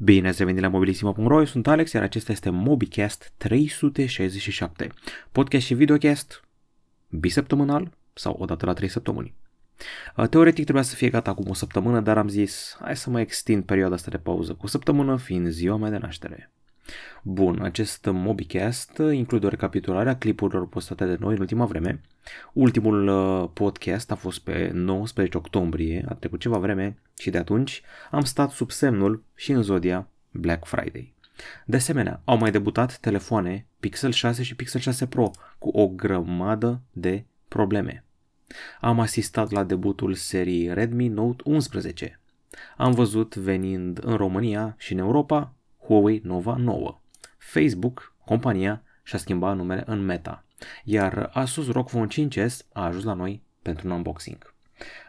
Bine ați revenit la mobilisimo.ro, eu sunt Alex, iar acesta este MobiCast 367, podcast și videocast bisăptămânal sau odată la 3 săptămâni. Uh, teoretic trebuia să fie gata acum o săptămână, dar am zis hai să mai extind perioada asta de pauză cu o săptămână, fiind ziua mea de naștere. Bun, acest MobiCast include o recapitulare a clipurilor postate de noi în ultima vreme. Ultimul uh, podcast a fost pe 19 octombrie, a trecut ceva vreme și de atunci am stat sub semnul și în zodia Black Friday. De asemenea, au mai debutat telefoane Pixel 6 și Pixel 6 Pro cu o grămadă de probleme. Am asistat la debutul serii Redmi Note 11. Am văzut venind în România și în Europa Huawei Nova 9. Facebook, compania, și-a schimbat numele în Meta, iar Asus ROG Phone 5s a ajuns la noi pentru un unboxing.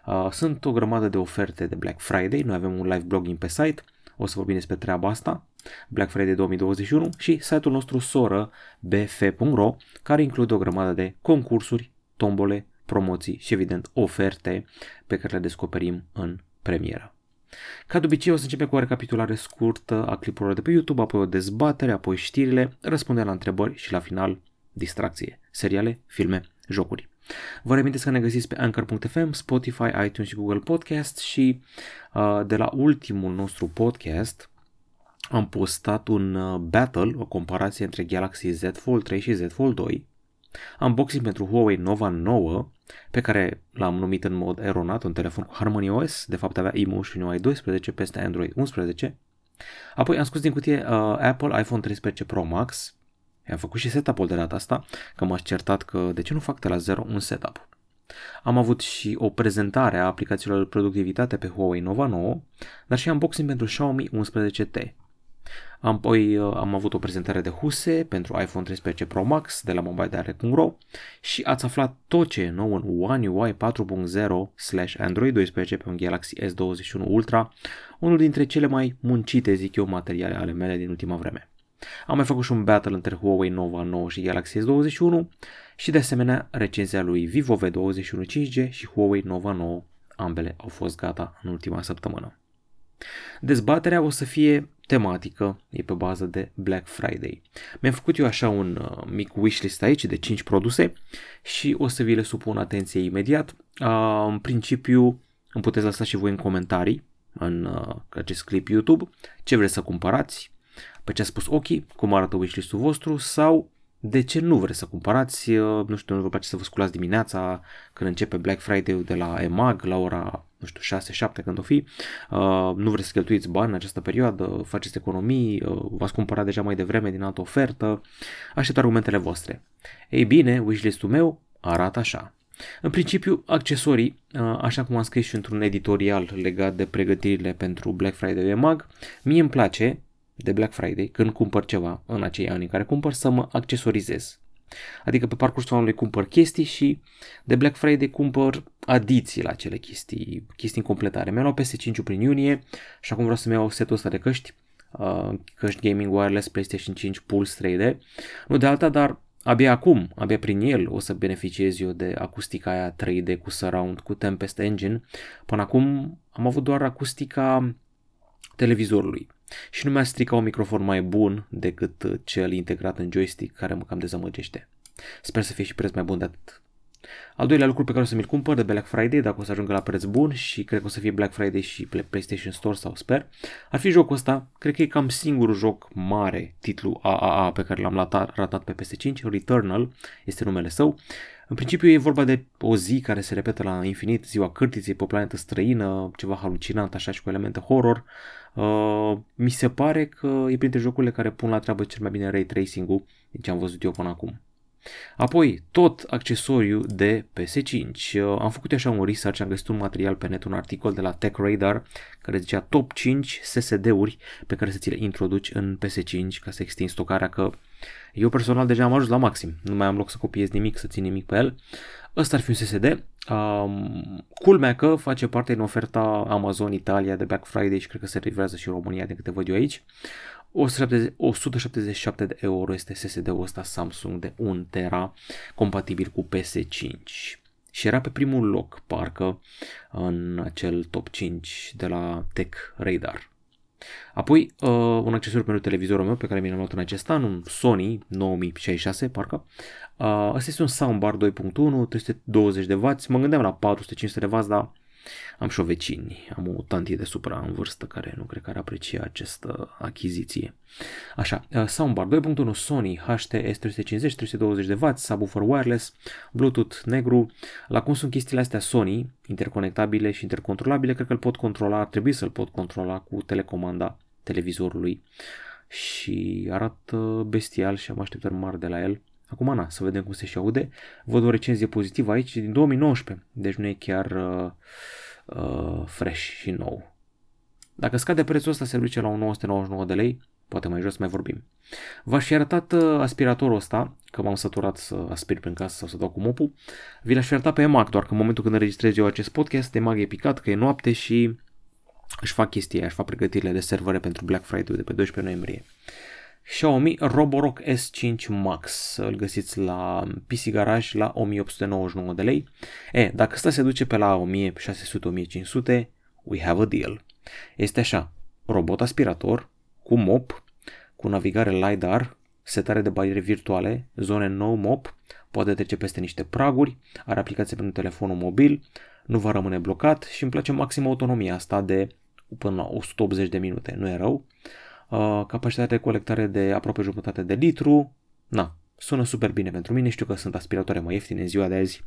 Uh, sunt o grămadă de oferte de Black Friday, noi avem un live blogging pe site, o să vorbim despre treaba asta, Black Friday 2021 și site-ul nostru soră bf.ro, care include o grămadă de concursuri, tombole, promoții și evident oferte pe care le descoperim în premieră. Ca de obicei o să începem cu o recapitulare scurtă a clipurilor de pe YouTube, apoi o dezbatere, apoi știrile, răspundem la întrebări și la final distracție, seriale, filme, jocuri. Vă reamintesc că ne găsiți pe Anchor.fm, Spotify, iTunes și Google Podcast și uh, de la ultimul nostru podcast am postat un uh, battle, o comparație între Galaxy Z Fold 3 și Z Fold 2 Unboxing pentru Huawei Nova 9, pe care l-am numit în mod eronat un telefon cu Harmony OS, de fapt avea Emotion UI 12 peste Android 11. Apoi am scos din cutie uh, Apple iPhone 13 Pro Max, am făcut și setup-ul de data asta, că m-aș certat că de ce nu fac de la zero un setup. Am avut și o prezentare a aplicațiilor de productivitate pe Huawei Nova 9, dar și unboxing pentru Xiaomi 11T. Apoi uh, am avut o prezentare de Huse pentru iPhone 13 Pro Max de la mobiledirect.ro și ați aflat tot ce e nou în One UI 4.0 slash Android 12 pe un Galaxy S21 Ultra, unul dintre cele mai muncite, zic eu, materiale ale mele din ultima vreme. Am mai făcut și un battle între Huawei Nova 9 și Galaxy S21 și de asemenea recenzia lui Vivo V21 5G și Huawei Nova 9, ambele au fost gata în ultima săptămână. Dezbaterea o să fie tematică, e pe bază de Black Friday. Mi-am făcut eu așa un uh, mic wishlist aici de 5 produse și o să vi le supun atenție imediat. Uh, în principiu îmi puteți lăsa și voi în comentarii în uh, acest clip YouTube ce vreți să cumpărați, pe ce a spus ochii, cum arată wishlist-ul vostru sau de ce nu vreți să cumpărați, uh, nu știu, nu vă place să vă sculați dimineața când începe Black Friday de la EMAG la ora, nu știu, 6-7 când o fi, uh, nu vreți să cheltuiți bani în această perioadă, faceți economii, uh, v-ați cumpărat deja mai devreme din altă ofertă, aștept argumentele voastre. Ei bine, wishlist-ul meu arată așa. În principiu, accesorii, așa cum am scris și într-un editorial legat de pregătirile pentru Black Friday de EMAG, mie îmi place de Black Friday, când cumpăr ceva în acei ani în care cumpăr, să mă accesorizez. Adică pe parcursul anului cumpăr chestii și de Black Friday cumpăr adiții la acele chestii, chestii în completare. Mi-am luat PS5 prin iunie și acum vreau să-mi iau setul ăsta de căști, uh, căști gaming wireless PlayStation 5 Pulse 3D. Nu de alta, dar abia acum, abia prin el o să beneficiez eu de acustica aia 3D cu surround, cu Tempest Engine. Până acum am avut doar acustica televizorului și nu mi-a stricat un microfon mai bun decât uh, cel integrat în joystick care mă cam dezamăgește. Sper să fie și preț mai bun de atât. Al doilea lucru pe care o să mi-l cumpăr de Black Friday, dacă o să ajungă la preț bun și cred că o să fie Black Friday și PlayStation Store sau sper, ar fi jocul ăsta. Cred că e cam singurul joc mare, titlu AAA pe care l-am ratat, ratat pe PS5, Returnal este numele său. În principiu e vorba de o zi care se repetă la infinit, ziua cârtiței pe o planetă străină, ceva halucinant așa și cu elemente horror. Uh, mi se pare că e printre jocurile care pun la treabă cel mai bine ray tracing-ul din ce am văzut eu până acum. Apoi, tot accesoriu de PS5. Uh, am făcut așa un research, am găsit un material pe net, un articol de la TechRadar care zicea top 5 SSD-uri pe care să ți le introduci în PS5 ca să extinzi stocarea, că eu personal deja am ajuns la maxim, nu mai am loc să copiez nimic, să țin nimic pe el. Ăsta ar fi un SSD. Um, culmea că face parte din oferta Amazon Italia de Black Friday și cred că se livrează și în România de câte văd eu aici. 177 de euro este SSD-ul ăsta Samsung de 1 tera compatibil cu PS5 și era pe primul loc parcă în acel top 5 de la Tech Radar. Apoi, uh, un accesoriu pentru televizorul meu pe care mi l-am luat în acest an, un Sony 9066, parcă. Uh, asta este un soundbar 2.1, 320 de W. Mă gândeam la 400-500 de W, dar am și o vecini, am o tantie de supra în vârstă care nu cred că ar aprecia această achiziție. Așa, uh, soundbar 2.1 Sony HT-S350, 320 de W, subwoofer wireless, Bluetooth negru. La cum sunt chestiile astea Sony, interconectabile și intercontrolabile, cred că îl pot controla, ar trebui să-l pot controla cu telecomanda televizorului și arată bestial și am așteptări mari de la el. Acum, na, să vedem cum se și aude. Văd o recenzie pozitivă aici din 2019, deci nu e chiar uh, uh, fresh și nou. Dacă scade prețul ăsta, se duce la un 999 de lei, poate mai jos mai vorbim. V-aș fi arătat uh, aspiratorul ăsta, că m-am săturat să aspir prin casă sau să dau cu mopul. Vi l-aș fi arătat pe EMAG, doar că în momentul când înregistrez eu acest podcast, EMAG e picat, că e noapte și își fac chestia, își fac pregătirile de servere pentru Black Friday de pe 12 noiembrie. Xiaomi Roborock S5 Max. Îl găsiți la PC Garage la 1899 de lei. E, dacă ăsta se duce pe la 1600-1500, we have a deal. Este așa, robot aspirator cu mop, cu navigare LiDAR, setare de bariere virtuale, zone no mop, poate trece peste niște praguri, are aplicație pentru telefonul mobil, nu va rămâne blocat și îmi place maxim autonomia asta de până la 180 de minute, nu e rău. Uh, capacitate de colectare de aproape jumătate de litru, na, sună super bine pentru mine, știu că sunt aspiratoare mai ieftine în ziua de azi,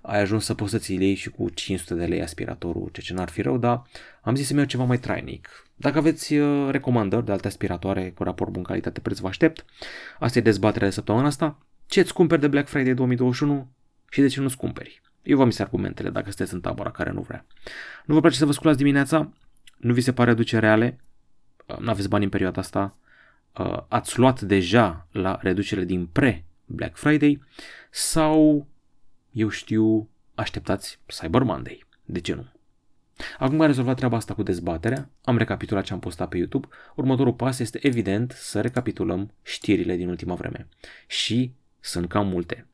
ai ajuns să poți să ți iei și cu 500 de lei aspiratorul, ceea ce n-ar fi rău, dar am zis să-mi iau ceva mai trainic. Dacă aveți uh, recomandări de alte aspiratoare cu raport bun calitate-preț, vă aștept. Asta e dezbaterea de săptămâna asta. Ce îți cumperi de Black Friday 2021 și de ce nu-ți cumperi? Eu v-am argumentele dacă sunteți în tabăra care nu vrea. Nu vă place să vă sculați dimineața? Nu vi se pare reducere reale? Uh, nu aveți bani în perioada asta? Uh, ați luat deja la reducere din pre-Black Friday? Sau, eu știu, așteptați Cyber Monday? De ce nu? Acum am rezolvat treaba asta cu dezbaterea, am recapitulat ce am postat pe YouTube, următorul pas este evident să recapitulăm știrile din ultima vreme. Și sunt cam multe.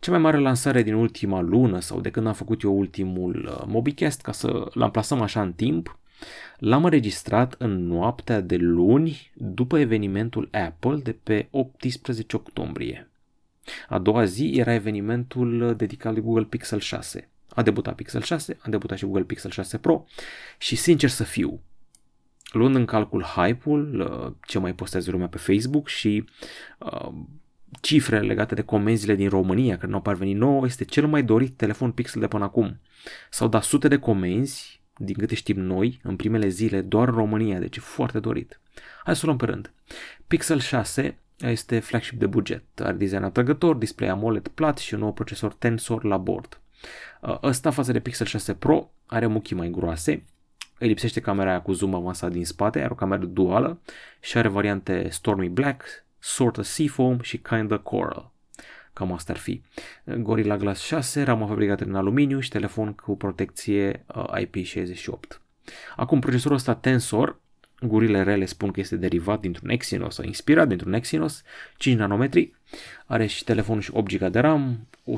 Cea mai mare lansare din ultima lună sau de când am făcut eu ultimul uh, MobiCast, ca să-l amplasăm așa în timp, l-am înregistrat în noaptea de luni după evenimentul Apple de pe 18 octombrie. A doua zi era evenimentul dedicat lui Google Pixel 6. A debutat Pixel 6, a debutat și Google Pixel 6 Pro și sincer să fiu, luând în calcul hype-ul, uh, ce mai postează lumea pe Facebook și uh, cifrele legate de comenzile din România, care nu au parvenit nouă, este cel mai dorit telefon Pixel de până acum. S-au dat sute de comenzi, din câte știm noi, în primele zile, doar în România, deci e foarte dorit. Hai să o luăm pe rând. Pixel 6 este flagship de buget, are design atrăgător, display AMOLED plat și un nou procesor Tensor la bord. Uh, ăsta față de Pixel 6 Pro are muchii mai groase, îi lipsește camera aia cu zoom avansat din spate, are o cameră duală și are variante Stormy Black, Sorta Seafoam și Kinda Coral. Cam asta ar fi. Gorilla Glass 6, ramă fabricată în aluminiu și telefon cu protecție uh, IP68. Acum, procesorul ăsta Tensor, gurile rele spun că este derivat dintr-un Exynos sau inspirat dintr-un Exynos, 5 nanometri, are și telefonul și 8 GB de RAM, 128-256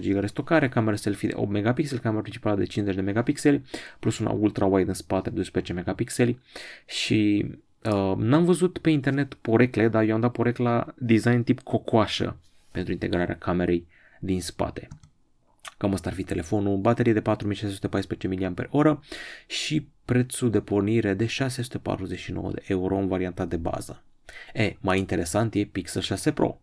GB de stocare, camera selfie de 8 megapixeli, camera principală de 50 de megapixeli, plus una ultra-wide în spate de 12 megapixeli și uh, n-am văzut pe internet porecle, dar eu am dat porecla design tip cocoașă pentru integrarea camerei din spate. Cam asta ar fi telefonul, baterie de 4614 mAh și prețul de pornire de 649 de euro în varianta de bază. E, mai interesant e Pixel 6 Pro.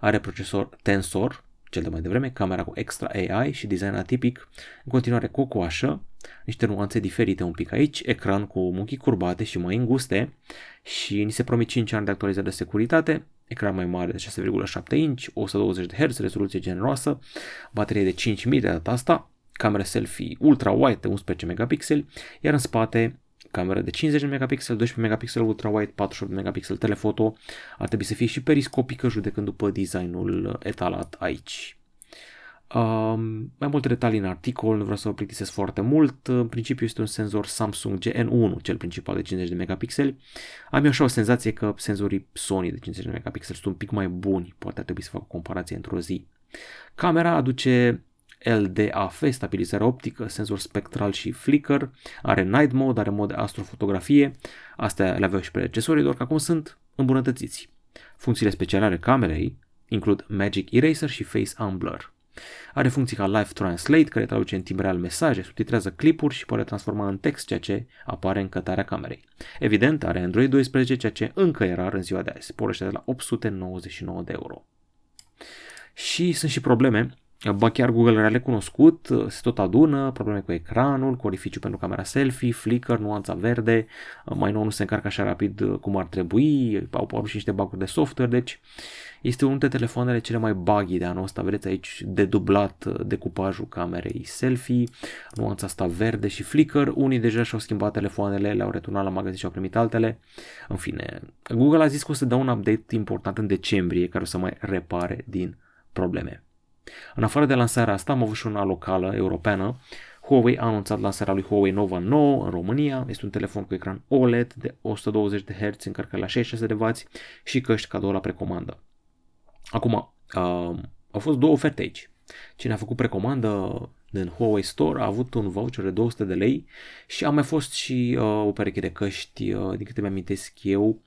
Are procesor Tensor, cel de mai devreme, camera cu extra AI și design atipic, în continuare cocoașă, niște nuanțe diferite un pic aici, ecran cu munchii curbate și mai înguste și ni se promit 5 ani de actualizare de securitate, ecran mai mare de 6,7 inch, 120 de Hz, rezoluție generoasă, baterie de 5000 de data asta, camera selfie ultra-wide de 11 megapixeli, iar în spate cameră de 50 de megapixel, 12 megapixel ultra-wide, 48 megapixel telefoto, ar trebui să fie și periscopică judecând după designul etalat aici. Um, mai multe detalii în articol, nu vreau să vă plictisesc foarte mult. În principiu este un senzor Samsung GN1, cel principal de 50 de megapixeli. Am eu așa o senzație că senzorii Sony de 50 de megapixeli sunt un pic mai buni, poate ar trebui să fac o comparație într-o zi. Camera aduce LDAF, stabilizare optică, senzor spectral și flicker, are night mode, are mod de astrofotografie, astea le aveau și predecesorii, doar că acum sunt îmbunătățiți. Funcțiile speciale ale camerei includ Magic Eraser și Face Unblur. Are funcții ca Live Translate, care traduce în timp real mesaje, subtitrează clipuri și poate transforma în text ceea ce apare în cătarea camerei. Evident, are Android 12, ceea ce încă e rar în ziua de azi. Pornește de la 899 de euro. Și sunt și probleme Ba chiar Google le-a recunoscut, se tot adună, probleme cu ecranul, cu orificiu pentru camera selfie, flicker, nuanța verde, mai nou nu se încarcă așa rapid cum ar trebui, au apărut și niște bug de software, deci este unul dintre telefoanele cele mai buggy de anul ăsta, vedeți aici dedublat decupajul camerei selfie, nuanța asta verde și flicker, unii deja și-au schimbat telefoanele, le-au returnat la magazin și au primit altele, în fine, Google a zis că o să dea un update important în decembrie care o să mai repare din probleme. În afară de lansarea asta am avut și una locală, europeană. Huawei a anunțat lansarea lui Huawei Nova 9 în România. Este un telefon cu ecran OLED de 120 de Hz, încărcare la 66 de W și căști cadou la precomandă. Acum, uh, au fost două oferte aici. Cine a făcut precomandă din Huawei Store a avut un voucher de 200 de lei și a mai fost și uh, o pereche de căști, uh, din câte mi-amintesc eu,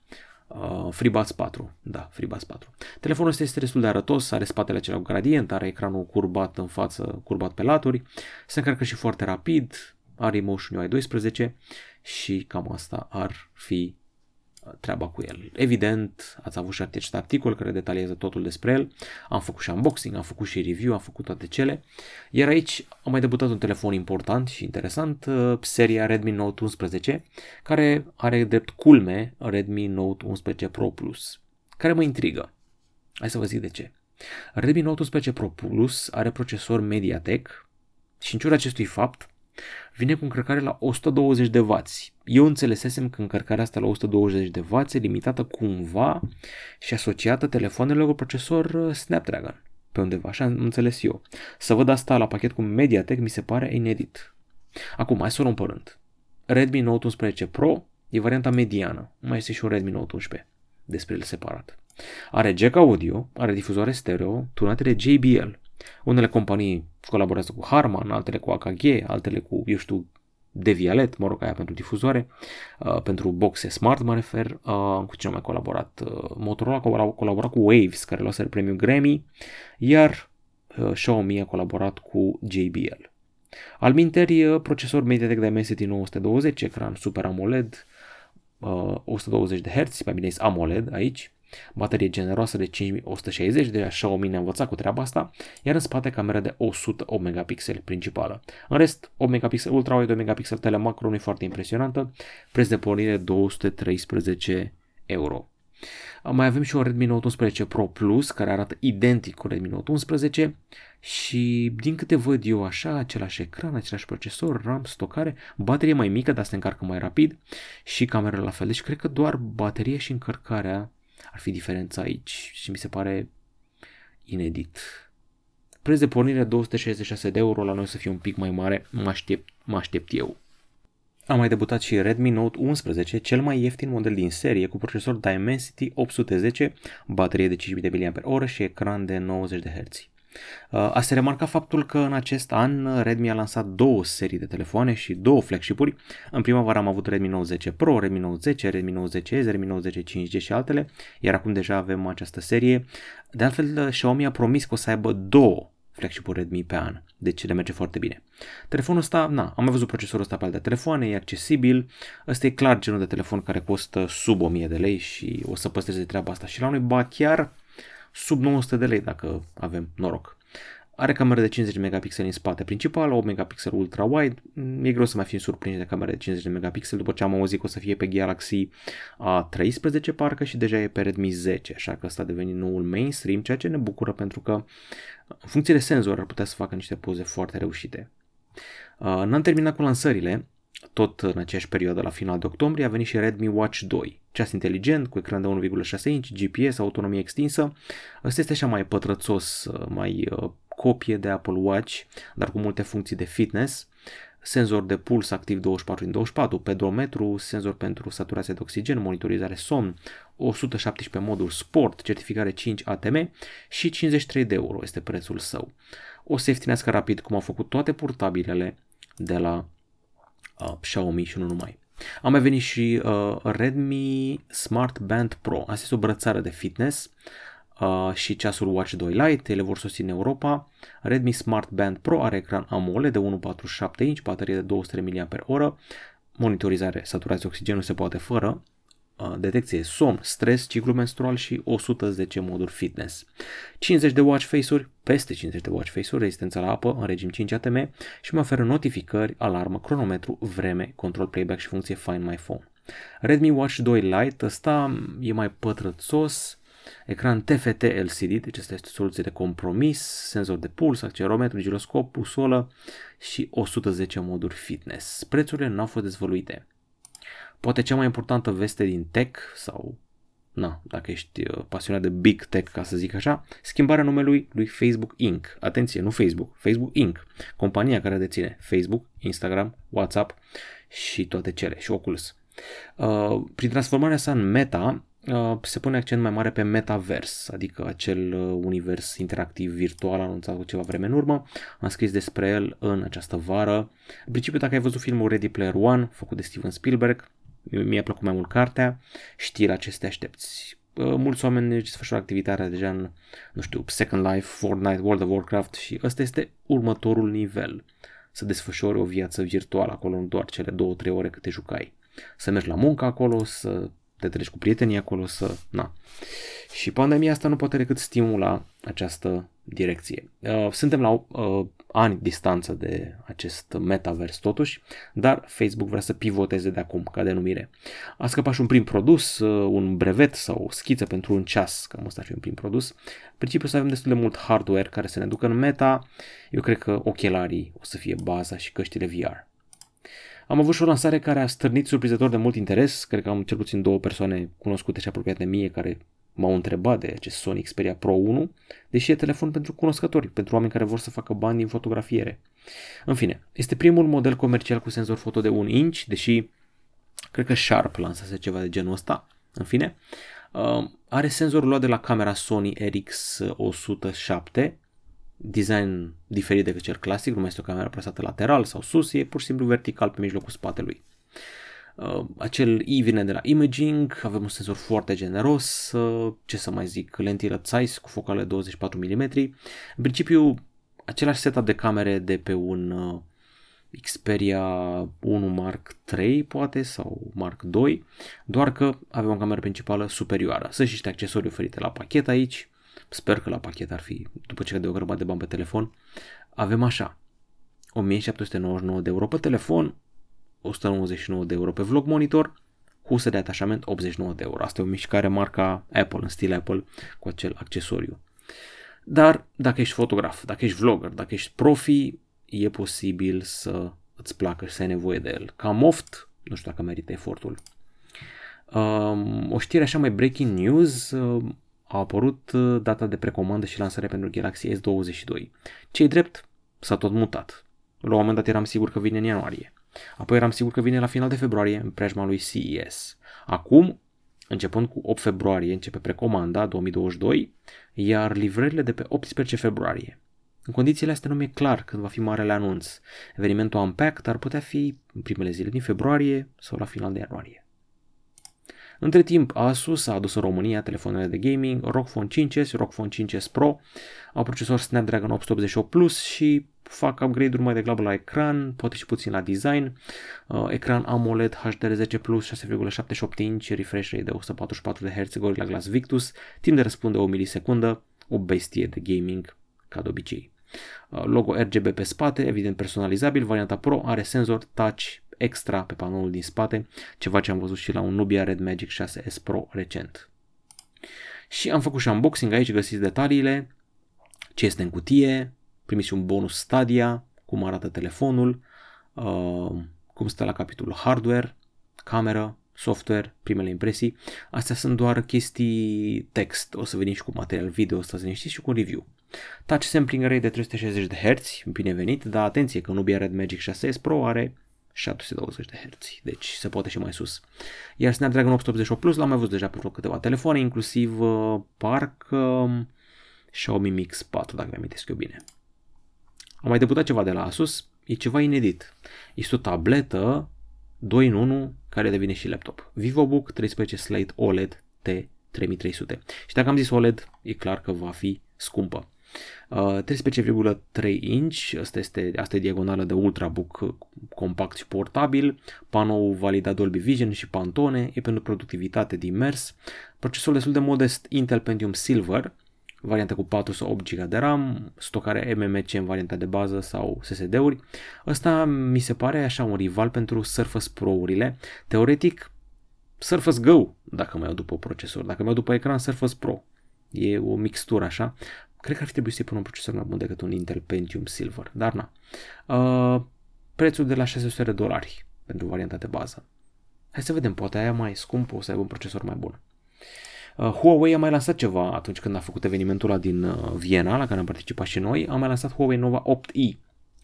Uh, FreeBuds 4, da, FreeBuds 4. Telefonul ăsta este destul de arătos, are spatele acela cu gradient, are ecranul curbat în față, curbat pe laturi, se încarcă și foarte rapid, are Emotion UI 12 și cam asta ar fi treaba cu el. Evident, ați avut și acest articol care detaliază totul despre el. Am făcut și unboxing, am făcut și review, am făcut toate cele. Iar aici am mai debutat un telefon important și interesant, uh, seria Redmi Note 11, care are drept culme Redmi Note 11 Pro Plus, care mă intrigă. Hai să vă zic de ce. Redmi Note 11 Pro Plus are procesor MediaTek și în ciuda acestui fapt vine cu încărcare la 120 de W. Eu înțelesesem că încărcarea asta la 120 de W e limitată cumva și asociată telefonelor cu procesor uh, Snapdragon pe undeva, așa am înțeles eu. Să văd asta la pachet cu MediaTek mi se pare inedit. Acum, hai să o luăm pe rând. Redmi Note 11 Pro e varianta mediană, mai este și un Redmi Note 11 despre el separat. Are jack audio, are difuzoare stereo, tunate de JBL, unele companii colaborează cu Harman, altele cu AKG, altele cu, eu știu, Devialet, mă rog, aia pentru difuzoare, uh, pentru boxe smart mă refer, uh, cu cine mai colaborat? Uh, Motorola a colaborat cu Waves, care luase premiul Grammy, iar uh, Xiaomi a colaborat cu JBL. Al minteri, uh, procesor MediaTek Dimensity 920, ecran Super AMOLED, uh, 120 de Hz, mai bine zis AMOLED aici, baterie generoasă de 5160, deja Xiaomi ne-a învățat cu treaba asta, iar în spate camera de 108 megapixeli principală. În rest, 8 megapixel ultra-wide, 2 megapixel telemacro nu e foarte impresionantă, preț de pornire 213 euro. Mai avem și un Redmi Note 11 Pro Plus care arată identic cu Redmi Note 11 și din câte văd eu așa, același ecran, același procesor, RAM, stocare, baterie mai mică, dar se încarcă mai rapid și camera la fel. Deci cred că doar bateria și încărcarea ar fi diferența aici și mi se pare inedit. Preț de pornire 266 de euro, la noi să fie un pic mai mare, mă aștept, mă aștept eu. Am mai debutat și Redmi Note 11, cel mai ieftin model din serie, cu procesor Dimensity 810, baterie de 5000 mAh și ecran de 90 de Hz. Uh, a se remarca faptul că în acest an Redmi a lansat două serii de telefoane și două flagship-uri. În primăvară am avut Redmi Note 10 Pro, Redmi Note 10, Redmi Note 10 S, Redmi Note 10 5G și altele, iar acum deja avem această serie. De altfel, Xiaomi a promis că o să aibă două flagship-uri Redmi pe an, deci le merge foarte bine. Telefonul ăsta, na, am mai văzut procesorul ăsta pe alte telefoane, e accesibil, ăsta e clar genul de telefon care costă sub 1000 de lei și o să păstreze treaba asta și la noi, ba chiar sub 900 de lei dacă avem noroc. Are cameră de 50 megapixeli în spate principal, 8 megapixel ultra-wide. E greu să mai fim surprinși de camera de 50 megapixel după ce am auzit că o să fie pe Galaxy A13 parcă și deja e pe Redmi 10, așa că ăsta a devenit noul mainstream, ceea ce ne bucură pentru că în funcție de senzor ar putea să facă niște poze foarte reușite. N-am terminat cu lansările, tot în aceeași perioadă, la final de octombrie, a venit și Redmi Watch 2, ceas inteligent cu ecran de 1,6 inch, GPS, autonomie extinsă. Ăsta este așa mai pătrățos, mai uh, copie de Apple Watch, dar cu multe funcții de fitness. senzor de puls activ 24 în 24, pedometru, senzor pentru saturație de oxigen, monitorizare somn, 117 modul sport, certificare 5 ATM și 53 de euro este prețul său. O să ieftinească rapid cum au făcut toate portabilele de la uh, Xiaomi și nu numai. Am mai venit și uh, Redmi Smart Band Pro. Asta este o brățară de fitness uh, și ceasul Watch 2 Lite. Ele vor susține în Europa. Redmi Smart Band Pro are ecran AMOLED de 1.47 inch, baterie de 200 mAh, monitorizare saturație oxigen nu se poate fără, detecție somn, stres, ciclu menstrual și 110 moduri fitness. 50 de watch face-uri, peste 50 de watch face-uri, rezistența la apă în regim 5 ATM și mă oferă notificări, alarmă, cronometru, vreme, control playback și funcție Find My Phone. Redmi Watch 2 Lite, ăsta e mai pătrățos, ecran TFT LCD, deci asta este o soluție de compromis, senzor de puls, accelerometru, giroscop, busolă și 110 moduri fitness. Prețurile nu au fost dezvăluite poate cea mai importantă veste din tech sau na, dacă ești uh, pasionat de big tech, ca să zic așa, schimbarea numelui lui Facebook Inc. Atenție, nu Facebook, Facebook Inc. Compania care deține Facebook, Instagram, WhatsApp și toate cele, și Oculus. Uh, prin transformarea sa în Meta, uh, se pune accent mai mare pe metaverse, adică acel uh, univers interactiv virtual anunțat cu ceva vreme în urmă. Am scris despre el în această vară. În principiu, dacă ai văzut filmul Ready Player One, făcut de Steven Spielberg, mi-a plăcut mai mult cartea, știi la ce să te aștepți. Mulți oameni își desfășoară activitatea deja în, nu știu, Second Life, Fortnite, World of Warcraft și ăsta este următorul nivel. Să desfășori o viață virtuală acolo, nu doar cele 2-3 ore cât te jucai. Să mergi la muncă acolo, să te treci cu prietenii acolo, să... Na. Și pandemia asta nu poate decât stimula această direcție. Uh, suntem la uh, ani distanță de acest metavers totuși, dar Facebook vrea să pivoteze de acum ca denumire. A scăpat și un prim produs, uh, un brevet sau o schiță pentru un ceas, cam asta și un prim produs. În principiu să avem destul de mult hardware care să ne ducă în meta, eu cred că ochelarii o să fie baza și căștile VR. Am avut și o lansare care a stârnit surprizător de mult interes, cred că am cel puțin două persoane cunoscute și apropiate mie care m-au întrebat de acest Sony Xperia Pro 1, deși e telefon pentru cunoscători, pentru oameni care vor să facă bani din fotografiere. În fine, este primul model comercial cu senzor foto de 1 inch, deși cred că Sharp lansase ceva de genul ăsta. În fine, uh, are senzorul luat de la camera Sony RX107, design diferit decât cel clasic, nu mai este o cameră plasată lateral sau sus, e pur și simplu vertical pe mijlocul spatelui. Uh, acel I vine de la Imaging, avem un senzor foarte generos, uh, ce să mai zic, lentilă Zeiss cu focale 24 mm. În principiu, același setup de camere de pe un uh, Xperia 1 Mark 3 poate sau Mark 2, doar că avem o cameră principală superioară. Sunt și niște accesorii oferite la pachet aici, sper că la pachet ar fi, după ce de o grămadă de bani pe telefon, avem așa, 1799 de euro pe telefon, 199 de euro pe vlog monitor, husă de atașament 89 de euro. Asta e o mișcare marca Apple, în stil Apple, cu acel accesoriu. Dar dacă ești fotograf, dacă ești vlogger, dacă ești profi, e posibil să îți placă și să ai nevoie de el. Ca moft, nu știu dacă merită efortul. Um, o știre așa mai breaking news, uh, a apărut uh, data de precomandă și lansare pentru Galaxy S22. Cei drept s-a tot mutat. La un moment dat eram sigur că vine în ianuarie. Apoi eram sigur că vine la final de februarie în preajma lui CES. Acum, începând cu 8 februarie, începe precomanda 2022, iar livrările de pe 18 februarie. În condițiile astea nu mi-e clar când va fi marele anunț. Evenimentul Unpacked ar putea fi în primele zile din februarie sau la final de ianuarie. Între timp, Asus a adus în România telefoanele de gaming ROG Phone 5s, ROG Phone 5s Pro, au procesor Snapdragon 888 Plus și fac upgrade-uri mai degrabă la ecran, poate și puțin la design. Uh, ecran AMOLED HDR10 Plus 6,78 inch, refresh rate de 144 de Hz, Gorilla Glass Victus, timp de răspunde o milisecundă, o bestie de gaming ca de obicei. Uh, logo RGB pe spate, evident personalizabil, varianta Pro are senzor touch extra pe panoul din spate, ceva ce am văzut și la un Nubia Red Magic 6S Pro recent. Și am făcut și unboxing aici, găsiți detaliile, ce este în cutie, primiți un bonus Stadia, cum arată telefonul, uh, cum stă la capitolul hardware, cameră, software, primele impresii. Astea sunt doar chestii text, o să venim și cu material video, o să ne și cu un review. Touch sampling rate de 360 de Hz, binevenit, dar atenție că Nubia Red Magic 6S Pro are 720 de Hz, deci se poate și mai sus. Iar Snapdragon 888 Plus l-am mai văzut deja pe vreo câteva telefoane, inclusiv uh, parcă um, Xiaomi Mix 4, dacă mi-am eu bine. Am mai debutat ceva de la Asus, e ceva inedit. Este o tabletă 2 în 1 care devine și laptop. VivoBook 13 Slate OLED T3300. Și dacă am zis OLED, e clar că va fi scumpă. Uh, 13,3 inch, asta este, asta e diagonală de Ultrabook compact și portabil, panou validat Dolby Vision și Pantone, e pentru productivitate din mers, procesor destul de modest Intel Pentium Silver, varianta cu 4 sau 8 GB de RAM, stocare MMC în varianta de bază sau SSD-uri. Ăsta mi se pare așa un rival pentru Surface Pro-urile. Teoretic, Surface Go, dacă mai iau după procesor, dacă mai iau după ecran Surface Pro. E o mixtură așa. Cred că ar fi trebuit să-i pun un procesor mai bun decât un Intel Pentium Silver, dar na. Uh, prețul de la 600 de dolari pentru varianta de bază. Hai să vedem, poate aia mai scumpă o să aibă un procesor mai bun. Uh, Huawei a mai lansat ceva atunci când a făcut evenimentul ăla din uh, Viena, la care am participat și noi, a mai lansat Huawei Nova 8i.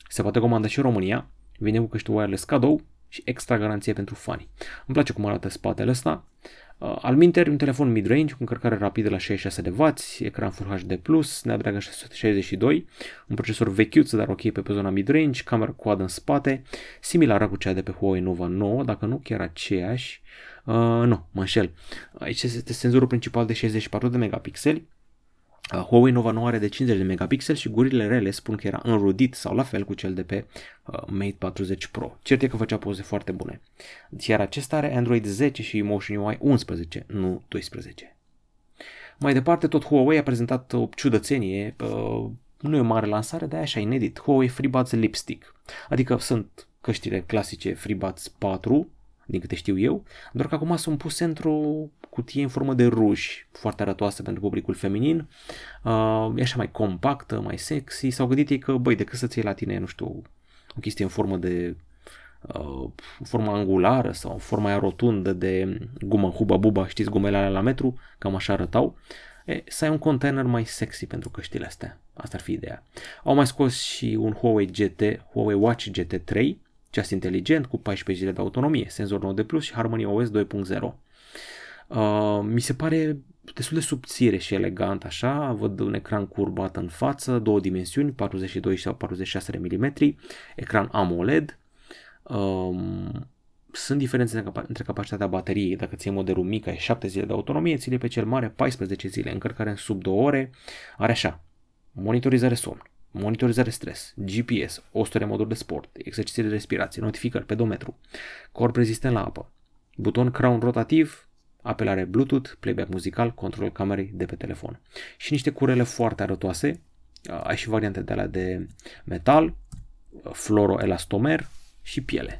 Se poate comanda și în România, vine cu căști wireless cadou și extra garanție pentru fani. Îmi place cum arată spatele ăsta. Uh, al minter, un telefon mid-range cu încărcare rapidă la 66 de W, ecran Full HD+, Snapdragon 662, un procesor vechiuț, dar ok pe, pe zona mid-range, cameră coadă în spate, similară cu cea de pe Huawei Nova 9, dacă nu chiar aceeași, Uh, nu, mă înșel. Aici este senzorul principal de 64 de megapixeli. Uh, Huawei Nova 9 are de 50 de megapixeli și gurile rele spun că era înrudit sau la fel cu cel de pe uh, Mate 40 Pro. Cert e că făcea poze foarte bune. Iar acesta are Android 10 și Emotion UI 11, nu 12. Mai departe, tot Huawei a prezentat o ciudățenie, uh, nu e o mare lansare, dar e așa inedit. Huawei FreeBuds Lipstick. Adică sunt căștile clasice FreeBuds 4, din câte știu eu, doar că acum sunt puse într-o cutie în formă de ruj, foarte arătoasă pentru publicul feminin, uh, e așa mai compactă, mai sexy, s-au gândit ei că, băi, decât să-ți iei la tine, nu știu, o chestie în formă de uh, formă angulară sau în forma aia rotundă de gumă Huba Buba, știți gumele alea la metru, cam așa arătau, e, să ai un container mai sexy pentru căștile astea. Asta ar fi ideea. Au mai scos și un Huawei GT, Huawei Watch GT3, ceas inteligent cu 14 zile de autonomie, senzor 9 de plus și Harmony OS 2.0. Uh, mi se pare destul de subțire și elegant așa, văd un ecran curbat în față, două dimensiuni, 42 sau 46 de mm, ecran AMOLED, um, sunt diferențe între capacitatea bateriei, dacă ții modelul mic ai 7 zile de autonomie, ține pe cel mare 14 zile, încărcare în sub 2 ore, are așa, monitorizare somn, monitorizare stres, GPS, 100 de moduri de sport, exerciții de respirație, notificări, pedometru, corp rezistent la apă, buton crown rotativ, apelare Bluetooth, playback muzical, control camerei de pe telefon. Și niște curele foarte arătoase, ai și variante de alea de metal, fluoroelastomer și piele.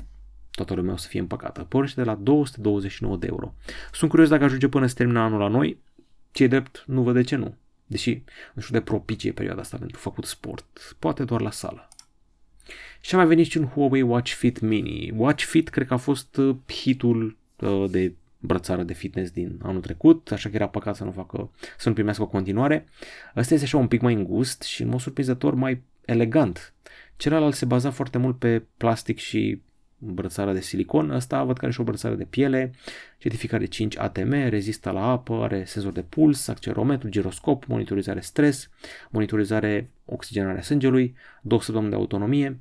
Toată lumea o să fie împăcată. Pornește de la 229 de euro. Sunt curios dacă ajunge până să termină anul la noi. Ce drept, nu văd de ce nu. Deși nu știu de propicie perioada asta pentru făcut sport. Poate doar la sală. Și a mai venit și un Huawei Watch Fit Mini. Watch Fit cred că a fost uh, hitul uh, de brățară de fitness din anul trecut, așa că era păcat să nu facă, să nu primească o continuare. Ăsta este așa un pic mai îngust și în mod surprinzător mai elegant. Celălalt se baza foarte mult pe plastic și brățară de silicon, ăsta văd că are și o brățară de piele, certificare 5 ATM, rezistă la apă, are senzor de puls, accelerometru, giroscop, monitorizare stres, monitorizare oxigenarea sângelui, 2 săptămâni de autonomie,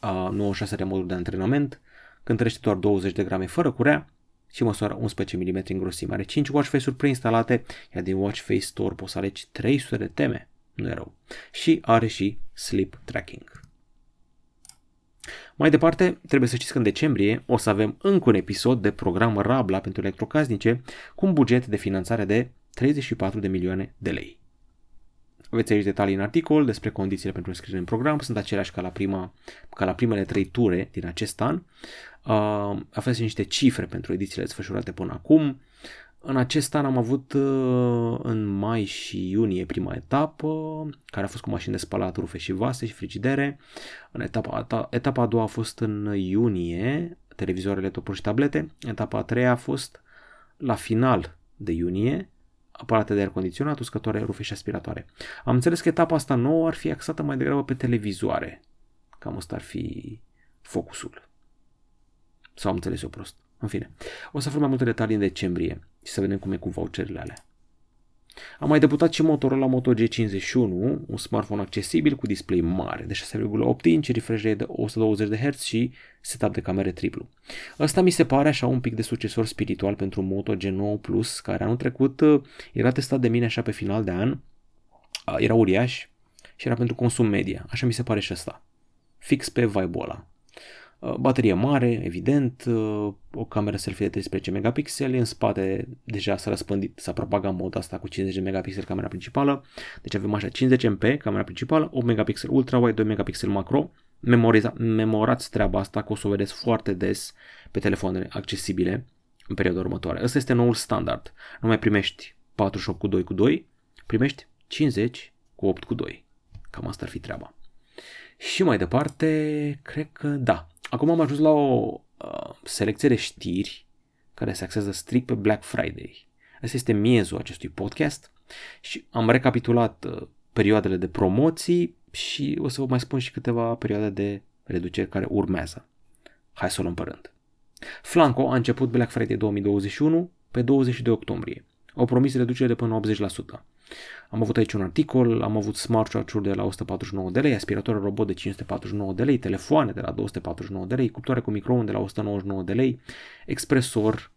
96 de moduri de antrenament, cântărește doar 20 de grame fără curea și măsoară 11 mm în grosime. Are 5 watch face-uri preinstalate, iar din Watch Face Store poți să alegi 300 de teme, nu e rău. Și are și sleep tracking. Mai departe, trebuie să știți că în decembrie o să avem încă un episod de program Rabla pentru electrocasnice cu un buget de finanțare de 34 de milioane de lei. Veți aici detalii în articol despre condițiile pentru înscriere în program, sunt aceleași ca la, prima, ca la primele trei ture din acest an. Uh, aveți niște cifre pentru edițiile desfășurate până acum. În acest an am avut uh, în mai și iunie prima etapă, care a fost cu mașini de spălat, rufe și vase și frigidere. În etapa, etapa a doua a fost în iunie, televizoarele, topuri și tablete. Etapa a treia a fost la final de iunie, aparate de aer condiționat, uscătoare, rufe și aspiratoare. Am înțeles că etapa asta nouă ar fi axată mai degrabă pe televizoare. Cam asta ar fi focusul. Sau am înțeles eu prost. În fine, o să aflăm mai multe detalii în decembrie și să vedem cum e cu voucherele alea. Am mai debutat și Motorola Moto G51, un smartphone accesibil cu display mare de 6,8 inch, refresh rate de 120 de Hz și setup de camere triplu. Ăsta mi se pare așa un pic de succesor spiritual pentru Moto G9 Plus, care anul trecut uh, era testat de mine așa pe final de an, era uriaș și era pentru consum media, așa mi se pare și ăsta. Fix pe vibe-ul ăla. Uh, baterie mare, evident, uh, o cameră selfie de 13 megapixeli, în spate deja s-a răspândit, s-a propagat moda asta cu 50 megapixeli camera principală, deci avem așa 50 MP camera principală, 8 megapixeli ultra-wide, 2 megapixeli macro, Memoriza, memorați treaba asta că o să o vedeți foarte des pe telefoanele accesibile în perioada următoare. Ăsta este noul standard. Nu mai primești 48 cu 2 cu 2, primești 50 cu 8 cu 2. Cam asta ar fi treaba. Și mai departe, cred că da, Acum am ajuns la o uh, selecție de știri care se axează strict pe Black Friday. Asta este miezul acestui podcast și am recapitulat uh, perioadele de promoții și o să vă mai spun și câteva perioade de reduceri care urmează. Hai să o luăm pe rând. Flanco a început Black Friday 2021 pe 22 octombrie. Au promis reducere de până 80%. Am avut aici un articol, am avut smartwatch-uri de la 149 de lei, aspirator robot de 549 de lei, telefoane de la 249 de lei, cuptoare cu microon de la 199 de lei, expresor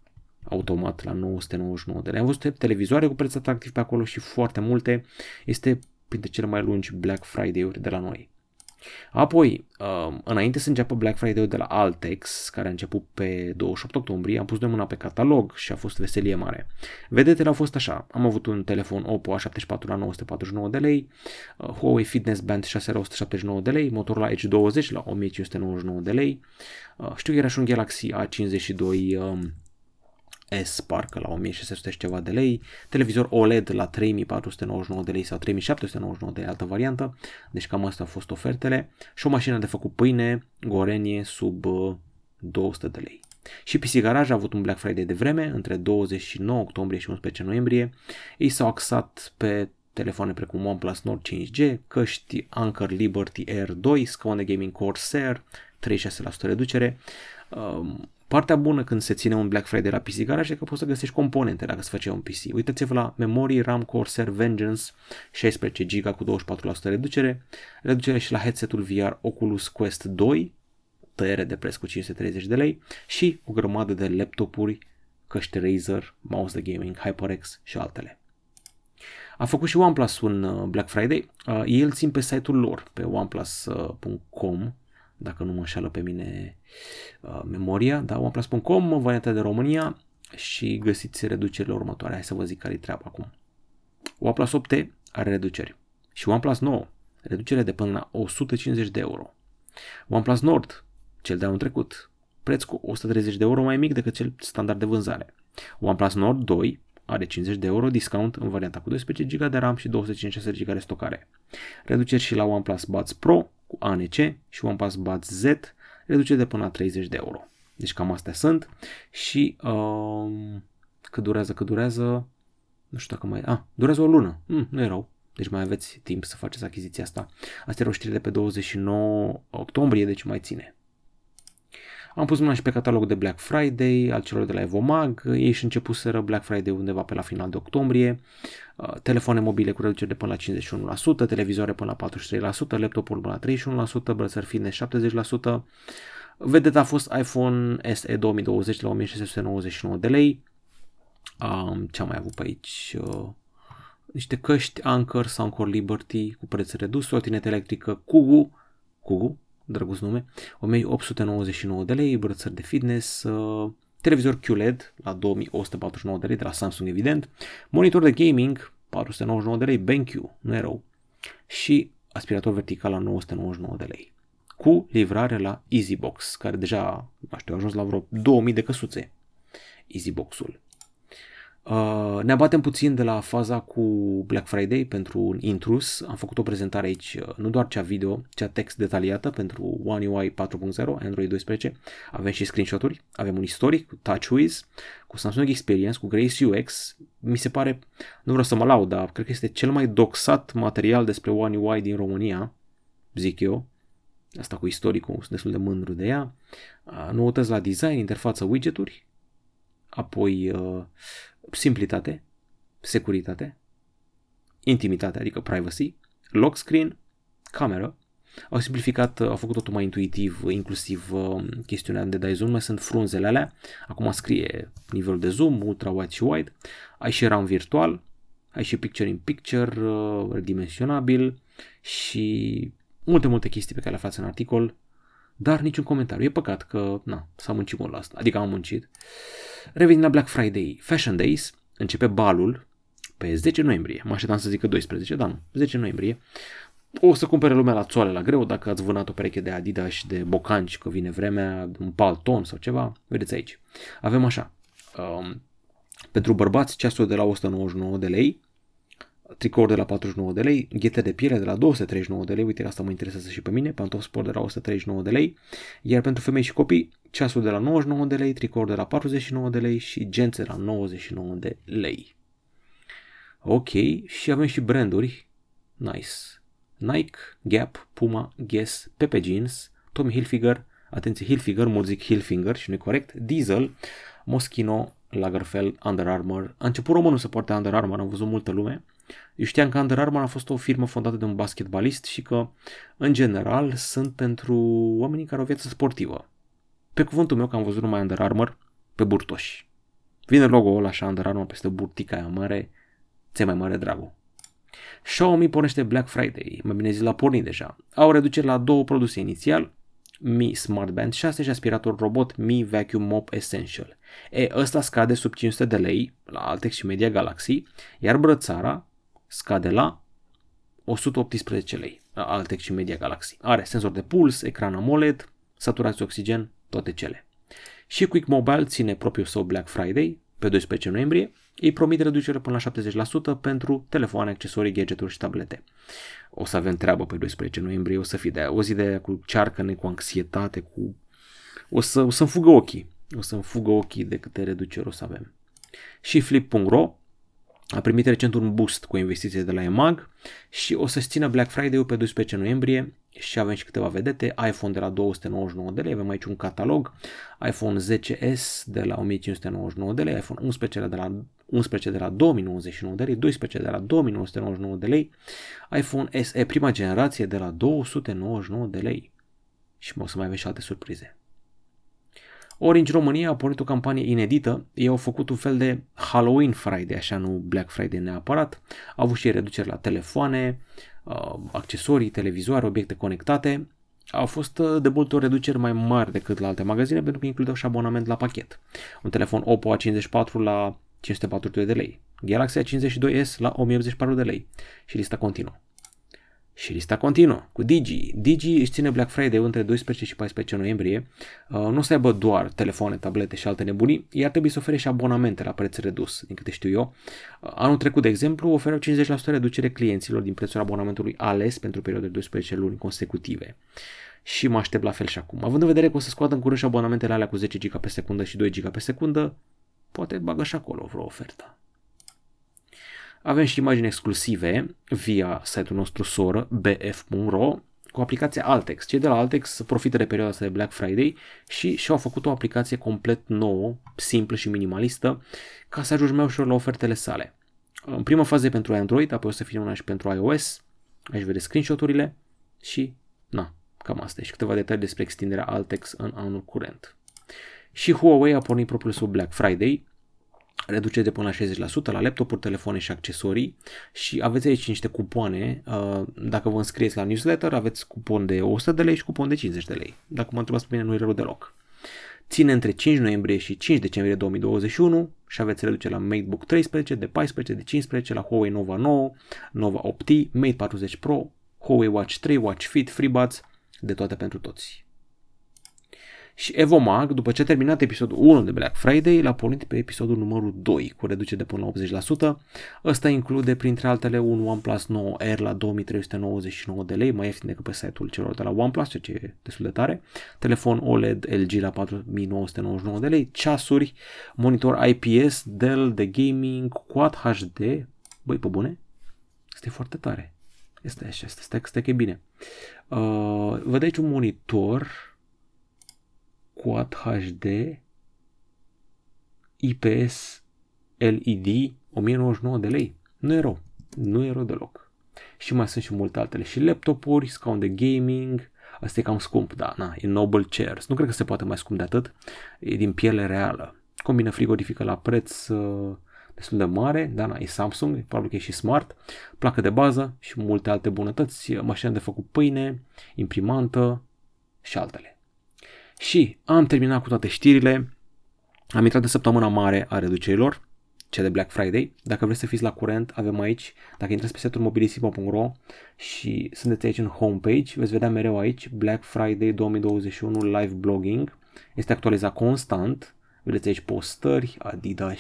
automat la 999 de lei. Am văzut televizoare cu preț atractiv pe acolo și foarte multe. Este printre cele mai lungi Black Friday-uri de la noi. Apoi, um, înainte să înceapă Black Friday de la Altex, care a început pe 28 octombrie, am pus de mâna pe catalog și a fost veselie mare. Vedetele au fost așa, am avut un telefon Oppo A74 la 949 de lei, uh, Huawei Fitness Band 6 la 179 de lei, Motorola Edge 20 la 1599 de lei, uh, știu că era și un Galaxy A52 S parcă la 1600 și ceva de lei, televizor OLED la 3499 de lei sau 3799 de lei, altă variantă, deci cam astea au fost ofertele și o mașină de făcut pâine, gorenie, sub 200 uh, de lei. Și PC Garage a avut un Black Friday de vreme, între 29 octombrie și 11 noiembrie. Ei s-au axat pe telefoane precum OnePlus Nord 5G, căști Anker Liberty Air 2, scaune gaming Corsair, 36% reducere. Um, Partea bună când se ține un Black Friday la PC Garage e că poți să găsești componente dacă se face un PC. Uitați-vă la memorii RAM Corsair Vengeance 16 GB cu 24% reducere, reducere și la headsetul VR Oculus Quest 2, tăiere de preț cu 530 de lei și o grămadă de laptopuri, căști Razer, mouse de gaming, HyperX și altele. A făcut și OnePlus un uh, Black Friday. Uh, ei îl țin pe site-ul lor, pe oneplus.com dacă nu mă înșală pe mine uh, memoria, da, oneplus.com, varianta de România și găsiți reducerile următoare. Hai să vă zic care e treaba acum. OnePlus 8T are reduceri și OnePlus 9, reducere de până la 150 de euro. OnePlus Nord, cel de anul trecut, preț cu 130 de euro mai mic decât cel standard de vânzare. OnePlus Nord 2 are 50 de euro discount în varianta cu 12 GB de RAM și 256 GB de stocare. Reduceri și la OnePlus Buds Pro cu ANC și OnePlus Buds Z, reduce de până la 30 de euro. Deci cam astea sunt și um, cât durează, cât durează, nu știu dacă mai... Ah, durează o lună, mm, nu e rău. Deci mai aveți timp să faceți achiziția asta. Asta era o știre de pe 29 octombrie, deci mai ține. Am pus mâna și pe catalog de Black Friday al celor de la Evomag. Ei și începuseră Black Friday undeva pe la final de octombrie. Uh, telefoane mobile cu reducere de până la 51%, televizoare până la 43%, laptopuri până la 31%, brățări fitness 70%. Vedeta a fost iPhone SE 2020 la 1699 de lei. Um, ce am mai avut pe aici? Uh, niște căști Anker Soundcore Liberty cu preț redus, trotinetă electrică Kugu, Kugu, drăguț nume, 1899 de lei, brățări de fitness, uh, televizor QLED la 2149 de lei de la Samsung evident, monitor de gaming 499 de lei, BenQ, nu e rău, și aspirator vertical la 999 de lei cu livrare la EasyBox, care deja, nu știu, a ajuns la vreo 2000 de căsuțe. EasyBox-ul. Uh, ne abatem puțin de la faza cu Black Friday pentru un intrus. Am făcut o prezentare aici, uh, nu doar cea video, cea text detaliată pentru One UI 4.0, Android 12. Avem și screenshot-uri, avem un istoric cu TouchWiz, cu Samsung Experience, cu Grace UX. Mi se pare, nu vreau să mă laud, dar cred că este cel mai doxat material despre One UI din România, zic eu. Asta cu istoricul, sunt destul de mândru de ea. Uh, noutăți la design, interfață widgeturi, apoi simplitate, securitate, intimitate, adică privacy, lock screen, cameră. Au simplificat, au făcut totul mai intuitiv, inclusiv uh, chestiunea de dai zoom, mai sunt frunzele alea. Acum scrie nivelul de zoom, ultra wide și wide. Ai și RAM virtual, ai și picture in picture, uh, redimensionabil și multe, multe chestii pe care le aflați în articol, dar niciun comentariu. E păcat că, na, s-a muncit mult la asta, adică am muncit. Revenind la Black Friday, Fashion Days, începe balul pe 10 noiembrie. Mă așteptam să zică 12, dar nu, 10 noiembrie. O să cumpere lumea la țoale la greu dacă ați vânat o pereche de Adidas și de bocanci că vine vremea, un palton sau ceva. Vedeți aici. Avem așa. Um, pentru bărbați ceasul de la 199 de lei, tricouri de la 49 de lei, ghete de piele de la 239 de lei, uite asta mă interesează și pe mine, pantofi sport de la 139 de lei, iar pentru femei și copii, ceasul de la 99 de lei, tricouri de la 49 de lei și gențe de la 99 de lei. Ok, și avem și branduri, nice, Nike, Gap, Puma, Guess, Pepe Jeans, Tommy Hilfiger, atenție Hilfiger, mult zic Hilfiger și nu corect, Diesel, Moschino, Lagerfeld, Under Armour. A început românul să poarte Under Armour, am văzut multă lume. Eu știam că Under Armour a fost o firmă fondată de un basketbalist și că, în general, sunt pentru oamenii care au o viață sportivă. Pe cuvântul meu că am văzut numai Under Armour pe burtoși. Vine logo-ul ăla așa Under Armour peste burtica aia mare, ți mai mare dragul. Xiaomi pornește Black Friday, mai bine zis la pornit deja. Au reduceri la două produse inițial, Mi Smart Band 6 și aspirator robot Mi Vacuum Mop Essential. E, ăsta scade sub 500 de lei la Altex și Media Galaxy, iar brățara scade la 118 lei la Altex și Media Galaxy. Are senzor de puls, ecran AMOLED, saturație oxigen, toate cele. Și Quick Mobile ține propriul său Black Friday pe 12 noiembrie. Ei promit reducere până la 70% pentru telefoane, accesorii, gadgeturi și tablete. O să avem treabă pe 12 noiembrie, o să fie de o zi de cu cearcăne, cu anxietate, cu... O, să, o să-mi fugă ochii. O să-mi fugă ochii de câte reduceri o să avem. Și Flip.ro a primit recent un boost cu investiție de la EMAG și o să-și țină Black Friday-ul pe 12 noiembrie și avem și câteva vedete, iPhone de la 299 de lei, avem aici un catalog, iPhone 10S de la 1599 de lei, iPhone 11 de la 11 de la 2099 de lei, 12 de la 2999 de lei, iPhone SE prima generație de la 299 de lei. Și o să mai avem și alte surprize. Orange România a pornit o campanie inedită, ei au făcut un fel de Halloween Friday, așa nu Black Friday neapărat, au avut și reduceri la telefoane, uh, accesorii, televizoare, obiecte conectate, au fost uh, de multe ori reduceri mai mari decât la alte magazine pentru că includeau și abonament la pachet. Un telefon Oppo A54 la 542 de lei, Galaxy A52s la 1084 de lei și lista continuă. Și lista continuă cu Digi. Digi își ține Black Friday între 12 și 14 noiembrie. Uh, nu o să aibă doar telefoane, tablete și alte nebunii, iar trebuie să ofere și abonamente la preț redus, din câte știu eu. Uh, anul trecut, de exemplu, oferă 50% reducere clienților din prețul abonamentului ales pentru perioade de 12 luni consecutive. Și mă aștept la fel și acum. Având în vedere că o să scoată în curând și abonamentele alea cu 10 GB pe secundă și 2 GB pe secundă, poate bagă și acolo vreo ofertă. Avem și imagini exclusive via site-ul nostru soră bf.ro cu aplicația Altex. Cei de la Altex profită de perioada asta de Black Friday și și-au făcut o aplicație complet nouă, simplă și minimalistă, ca să ajungi mai ușor la ofertele sale. În prima fază e pentru Android, apoi o să fie una și pentru iOS. Aici vedeți screenshot-urile și, na, cam asta și câteva detalii despre extinderea Altex în anul curent. Și Huawei a pornit propriul său Black Friday, reducere de până la 60% la laptopuri, telefoane și accesorii și aveți aici niște cupoane. Uh, dacă vă înscrieți la newsletter, aveți cupon de 100 de lei și cupon de 50 de lei. Dacă mă întrebați pe mine, nu e rău deloc. Ține între 5 noiembrie și 5 decembrie 2021 și aveți reducere la MateBook 13, de 14, de 15, la Huawei Nova 9, Nova 8T, Mate 40 Pro, Huawei Watch 3, Watch Fit, FreeBuds, de toate pentru toți. Și Evomag, după ce a terminat episodul 1 de Black Friday, l-a pornit pe episodul numărul 2, cu reducere de până la 80%. Ăsta include, printre altele, un OnePlus 9R la 2399 de lei, mai ieftin decât pe site-ul celor de la OnePlus, ceea ce e destul de tare. Telefon OLED LG la 4999 de lei, ceasuri, monitor IPS, Dell de gaming, Quad HD, băi, pe bune, este foarte tare. Este așa, este, stai, stai că e bine. Uh, văd aici un monitor Quad HD IPS LED 1099 de lei. Nu e rău. Nu e rău deloc. Și mai sunt și multe altele. Și laptopuri, scaun de gaming. Asta e cam scump, da, na, e Noble Chairs. Nu cred că se poate mai scump de atât. E din piele reală. Combină frigorifică la preț uh, destul de mare, da, na, e Samsung, probabil că e și smart, placă de bază și multe alte bunătăți, mașină de făcut pâine, imprimantă și altele. Și am terminat cu toate știrile, am intrat în săptămâna mare a reducerilor, cea de Black Friday. Dacă vreți să fiți la curent, avem aici, dacă intrați pe setul mobilisimo.ro și sunteți aici în homepage, veți vedea mereu aici Black Friday 2021 live blogging. Este actualizat constant. Vedeți aici postări, Adidas,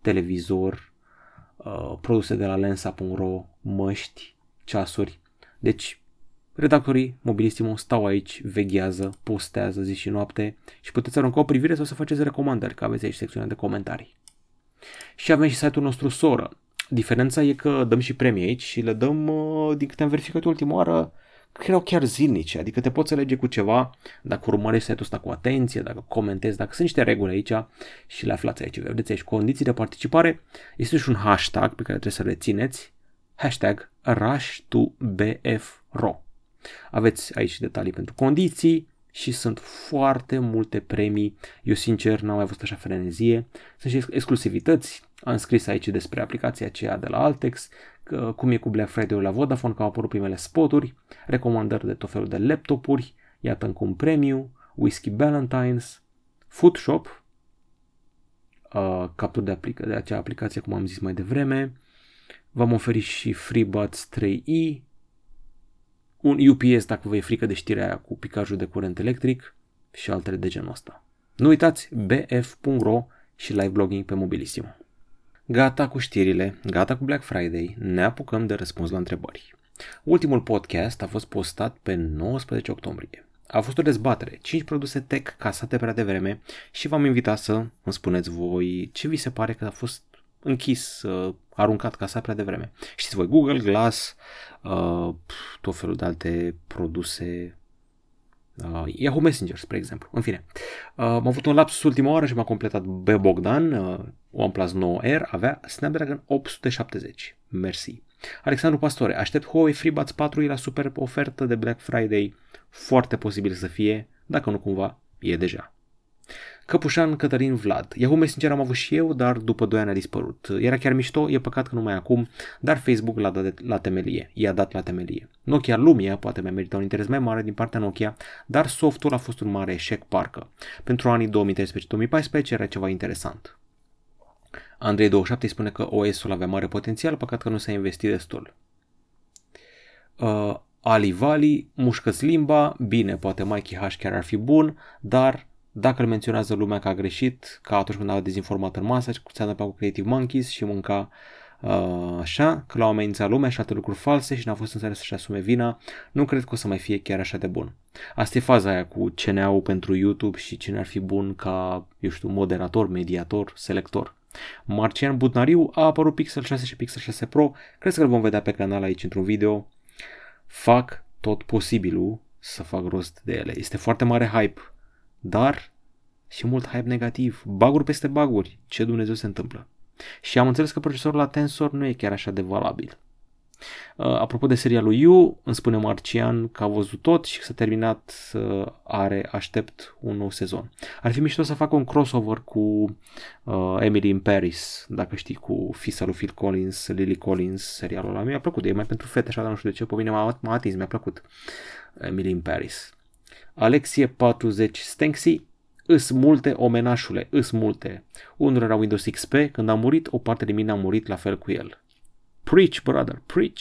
televizor, uh, produse de la lensa.ro, măști, ceasuri. Deci Redactorii Mobilissimo stau aici, veghează, postează zi și noapte și puteți arunca o privire sau să faceți recomandări, că aveți aici secțiunea de comentarii. Și avem și site-ul nostru soră. Diferența e că dăm și premii aici și le dăm, uh, din câte am verificat ultima oară, că erau chiar zilnice, adică te poți alege cu ceva dacă urmărești site-ul ăsta cu atenție, dacă comentezi, dacă sunt niște reguli aici și le aflați aici. Vedeți aici condiții de participare, este și un hashtag pe care trebuie să rețineți, hashtag rush2bfro. Aveți aici detalii pentru condiții și sunt foarte multe premii. Eu sincer n-am mai văzut așa frenezie. Sunt și exclusivități. Am scris aici despre aplicația aceea de la Altex, că, cum e cu Black Friday la Vodafone, că au apărut primele spoturi, recomandări de tot felul de laptopuri, iată încă un premiu, Whiskey Valentines, Food Shop, uh, capturi de, aplic- de acea aplicație, cum am zis mai devreme, v-am oferit și FreeBuds 3i, un UPS dacă vă e frică de știrea aia cu picajul de curent electric și altele de genul ăsta. Nu uitați bf.ro și live blogging pe Mobilissimo. Gata cu știrile, gata cu Black Friday, ne apucăm de răspuns la întrebări. Ultimul podcast a fost postat pe 19 octombrie. A fost o dezbatere, 5 produse tech casate prea devreme și v-am invitat să îmi spuneți voi ce vi se pare că a fost închis, uh, aruncat casa prea devreme. Știți voi, Google Glass, uh, tot felul de alte produse, uh, Yahoo Messenger, spre exemplu. În fine, uh, am avut un lapsus ultima oară și m-a completat B. Bogdan, uh, OnePlus 9R, avea Snapdragon 870. Mersi. Alexandru Pastore, aștept Huawei FreeBuds 4 la super ofertă de Black Friday. Foarte posibil să fie, dacă nu cumva, e deja. Căpușan Cătălin Vlad. Yahoo Messenger am avut și eu, dar după 2 ani a dispărut. Era chiar mișto, e păcat că nu mai acum, dar Facebook l-a dat la temelie. I-a dat la temelie. Nokia Lumia poate mai merita un interes mai mare din partea Nokia, dar softul a fost un mare eșec parcă. Pentru anii 2013-2014 era ceva interesant. Andrei 27 spune că OS-ul avea mare potențial, păcat că nu s-a investit destul. Uh, Ali Vali, mușcă limba, bine, poate Mikey H chiar ar fi bun, dar dacă îl menționează lumea că a greșit, ca atunci când a dezinformat în masă, cu ți-a cu Creative Monkeys și mânca uh, așa, că l-au amenințat lumea și alte lucruri false și n-a fost în stare să-și asume vina, nu cred că o să mai fie chiar așa de bun. Asta e faza aia cu CNA-ul pentru YouTube și cine ar fi bun ca, eu știu, moderator, mediator, selector. Marcian Butnariu a apărut Pixel 6 și Pixel 6 Pro, cred că îl vom vedea pe canal aici într-un video. Fac tot posibilul să fac rost de ele. Este foarte mare hype dar și mult hype negativ, baguri peste baguri, ce Dumnezeu se întâmplă. Și am înțeles că procesorul la Tensor nu e chiar așa de valabil. Uh, apropo de seria lui Yu, îmi spune Marcian că a văzut tot și că s-a terminat, uh, are, aștept un nou sezon. Ar fi mișto să fac un crossover cu uh, Emily in Paris, dacă știi, cu fisa lui Phil Collins, Lily Collins, serialul ăla. Mi-a plăcut, e mai pentru fete, așa, dar nu știu de ce, pe mine m-a, m-a atins, mi-a plăcut Emily in Paris. Alexie 40 Stenxi, îs multe omenașule, îs multe. Unul era Windows XP, când a murit, o parte de mine a murit la fel cu el. Preach, brother, preach.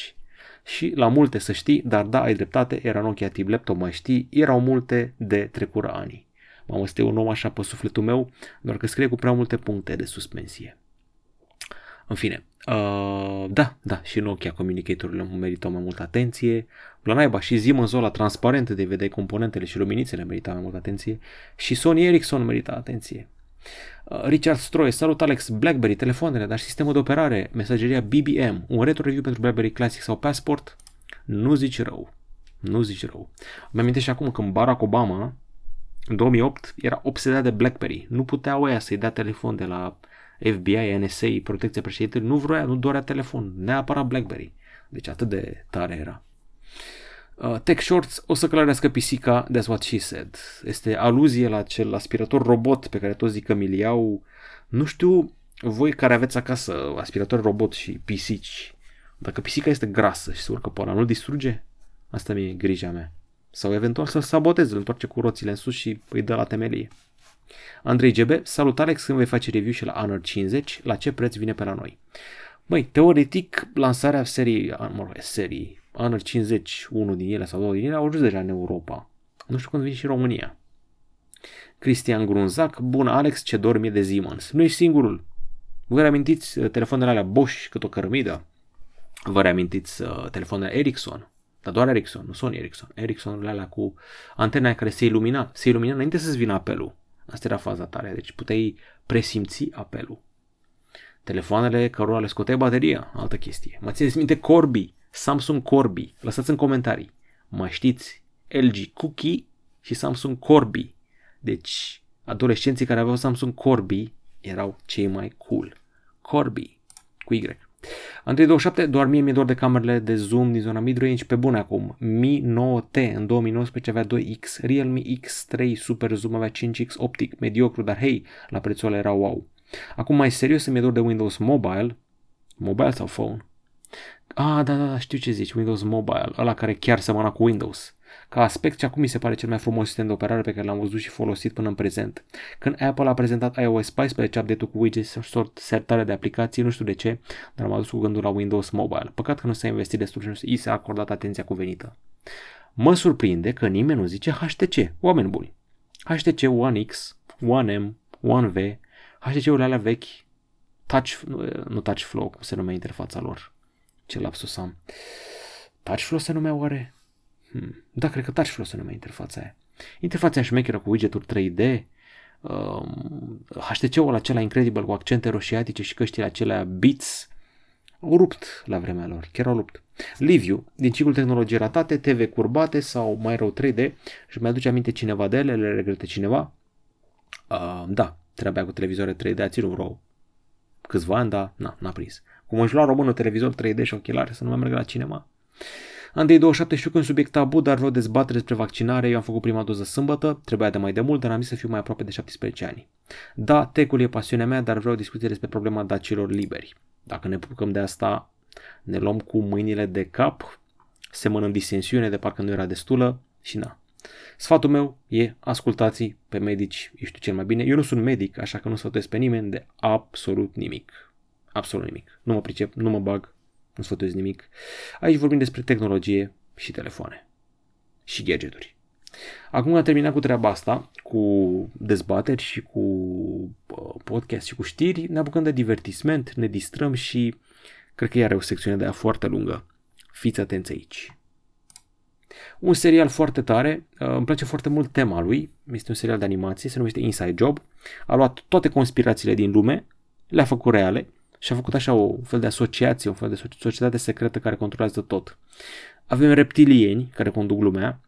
Și la multe să știi, dar da, ai dreptate, era Nokia Tip Laptop, mai știi, erau multe de trecură ani. Mamă, este un om așa pe sufletul meu, doar că scrie cu prea multe puncte de suspensie. În fine, uh, da, da, și Nokia comunicatorurile meritau mai multă atenție, la naiba și Siemens ăla transparent de vedeai componentele și luminițele meritau mai multă atenție și Sony Ericsson merita atenție. Uh, Richard Stroy, salut Alex, BlackBerry, telefoanele, dar sistemul de operare, mesageria BBM, un retro review pentru BlackBerry Classic sau Passport, nu zici rău. Nu zici rău. Mă amintesc și acum când Barack Obama, în 2008, era obsedat de BlackBerry. Nu putea oia să-i dea telefon de la FBI, NSA, protecția președintelui. Nu vrea, nu dorea telefon. Neapărat BlackBerry. Deci atât de tare era. Uh, Tech Shorts o să călărească pisica, that's what she said. Este aluzie la acel aspirator robot pe care toți zic că mi iau. Nu știu voi care aveți acasă aspirator robot și pisici. Dacă pisica este grasă și se urcă pe ăla, nu distruge? Asta mi-e grija mea. Sau eventual să-l saboteze, îl întoarce cu roțile în sus și îi dă la temelie. Andrei GB, salut Alex, când vei face review și la Honor 50, la ce preț vine pe la noi? Băi, teoretic, lansarea serii, mă rog, serii, Honor 50, unul din ele sau două din ele, au ajuns deja în Europa. Nu știu când vine și România. Cristian Grunzac, bun Alex, ce dormi de Siemens. Nu ești singurul. Vă reamintiți uh, telefoanele alea Bosch cât o cărămidă? Vă reamintiți uh, telefoanele Ericsson? Dar doar Ericsson, nu Sony Ericsson. Ericsson alea cu antena care se ilumina. Se ilumina înainte să-ți vină apelul. Asta era faza tare. Deci puteai presimți apelul. Telefoanele cărora le scoteai bateria, altă chestie. Mă țineți minte Corby, Samsung Corby. Lăsați în comentarii. Mai știți LG Cookie și Samsung Corby. Deci adolescenții care aveau Samsung Corby erau cei mai cool. Corby cu Y. Andrei 27, doar mie mi-e dor de camerele de zoom din zona midrange pe bune acum. Mi 9T în 2019 avea 2X, Realme X3 Super Zoom avea 5X optic, mediocru, dar hei, la prețul ăla era wow. Acum mai serios mi-e dor de Windows Mobile, mobile sau phone? Ah, da, da, da, știu ce zici, Windows Mobile, ăla care chiar semăna cu Windows. Ca aspect și acum mi se pare cel mai frumos sistem de operare pe care l-am văzut și folosit până în prezent. Când Apple a prezentat iOS 14, update-ul cu widgets și sort sertare de aplicații, nu știu de ce, dar am adus cu gândul la Windows Mobile. Păcat că nu s-a investit destul și nu i s-a acordat atenția cuvenită. Mă surprinde că nimeni nu zice HTC, oameni buni. HTC One X, One M, One V, HTC-urile alea vechi, Touch, nu Touch Flow, cum se numea interfața lor. Ce lapsus am. Touch Flow se numea oare? Hmm. Da, cred că TouchFlow se numea interfața aia. Interfața aia șmecheră cu widgeturi 3D, um, HTC-ul acela incredibil cu accente roșiatice și căștile acelea Beats au rupt la vremea lor, chiar au rupt. Liviu, din ciclul tehnologie ratate, TV curbate sau mai rău 3D și mai aduce aminte cineva de ele, le regrete cineva? Uh, da, treaba cu televizoare 3D a ținut vreo câțiva ani, dar na, n-a prins. Cum își lua românul televizor 3D și ochelari să nu mai meargă la cinema. Andrei 27 știu că un subiect tabu, dar vreau dezbatere despre vaccinare. Eu am făcut prima doză sâmbătă, trebuia de mai de mult, dar am zis să fiu mai aproape de 17 ani. Da, tecul e pasiunea mea, dar vreau discuție despre problema dacilor liberi. Dacă ne pucăm de asta, ne luăm cu mâinile de cap, semănăm disensiune de parcă nu era destulă și na. Sfatul meu e ascultați pe medici, eu știu cel mai bine. Eu nu sunt medic, așa că nu sfătuiesc pe nimeni de absolut nimic. Absolut nimic. Nu mă pricep, nu mă bag, nu sfătuiesc nimic. Aici vorbim despre tehnologie și telefoane. Și gadgeturi. Acum am terminat cu treaba asta, cu dezbateri și cu uh, podcast și cu știri, ne apucăm de divertisment, ne distrăm și cred că iar are o secțiune de aia foarte lungă. Fiți atenți aici. Un serial foarte tare, uh, îmi place foarte mult tema lui, este un serial de animație, se numește Inside Job, a luat toate conspirațiile din lume, le-a făcut reale și a făcut așa o fel de asociație, o fel de societate secretă care controlează tot. Avem reptilieni care conduc lumea,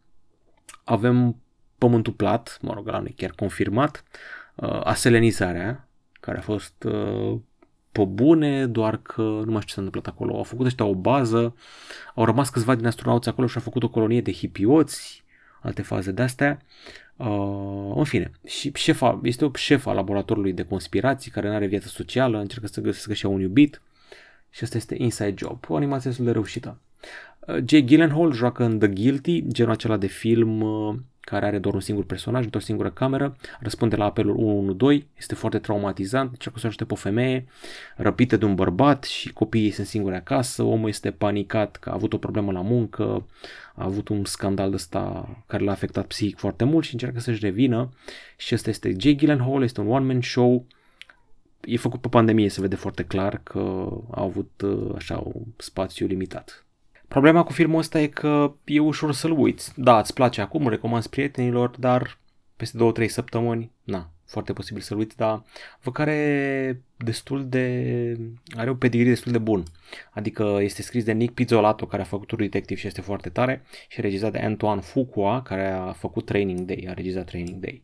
avem pământul plat, mă rog, la chiar confirmat, uh, aselenizarea, care a fost uh, pe bune, doar că nu mai știu ce s-a întâmplat acolo. Au făcut ăștia o bază, au rămas câțiva din astronauți acolo și au făcut o colonie de hipioți, alte faze de-astea. Uh, în fine, și șefa, este o șefa laboratorului de conspirații care nu are viață socială, încearcă să găsească și un iubit și asta este Inside Job, o animație destul de reușită. Uh, Jay Gyllenhaal joacă în The Guilty, genul acela de film uh, care are doar un singur personaj, într-o singură cameră, răspunde la apelul 112, este foarte traumatizant, încearcă să ajute pe o femeie, răpită de un bărbat și copiii sunt singuri acasă, omul este panicat că a avut o problemă la muncă, a avut un scandal ăsta care l-a afectat psihic foarte mult și încearcă să-și revină și ăsta este Jake Gyllenhaal, este un one-man show, e făcut pe pandemie, se vede foarte clar că a avut uh, așa un spațiu limitat. Problema cu filmul ăsta e că e ușor să-l uiți. Da, îți place acum, îl recomand prietenilor, dar peste 2-3 săptămâni, na, foarte posibil să-l uiți, dar văd că are destul de... are o pedigree destul de bun. Adică este scris de Nick Pizzolato, care a făcut True Detective și este foarte tare, și regizat de Antoine Fuqua, care a făcut Training Day, a regizat Training Day.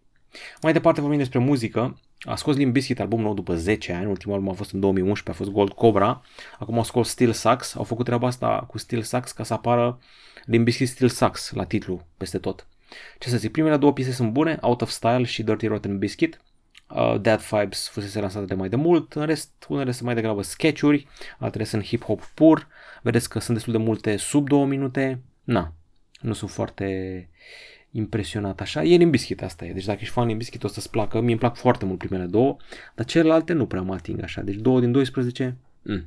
Mai departe vorbim despre muzică. A scos Limp Bizkit album nou după 10 ani, ultimul album a fost în 2011, a fost Gold Cobra, acum au scos Steel Sax, au făcut treaba asta cu Steel Sax ca să apară Limp Bizkit Steel Sax la titlu peste tot. Ce să zic, primele două piese sunt bune, Out of Style și Dirty Rotten Biscuit. Uh, Dead Vibes fusese lansată de mai de mult, în rest unele sunt mai degrabă sketch-uri, altele sunt hip-hop pur, vedeți că sunt destul de multe sub două minute, na, nu sunt foarte impresionat așa. E Limbiskit asta e, deci dacă ești fan Limbiskit o să-ți placă, mie îmi plac foarte mult primele două, dar celelalte nu prea mă ating așa, deci 2 din 12, mm,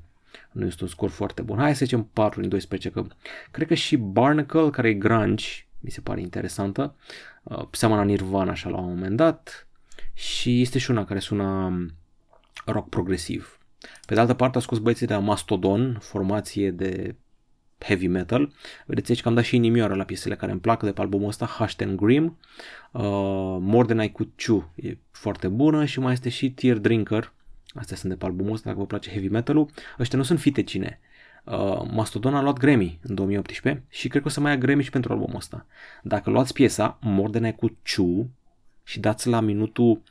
nu este un scor foarte bun. Hai să zicem 4 din 12, că cred că și Barnacle, care e grunge, mi se pare interesantă, uh, seamănă Nirvana așa la un moment dat și este și una care sună um, rock progresiv. Pe de altă parte a scos băieții de la Mastodon, formație de heavy metal. Vedeți aici că am dat și inimioară la piesele care îmi plac de pe albumul ăsta, Hashtag Grim, uh, More Than I Could Chew, e foarte bună și mai este și Tear Drinker, astea sunt de pe albumul ăsta, dacă vă place heavy metal-ul. Ăștia nu sunt fitecine. Uh, Mastodon a luat Grammy în 2018 și cred că o să mai ia Grammy și pentru albumul ăsta. Dacă luați piesa More Than I Could Chew și dați la minutul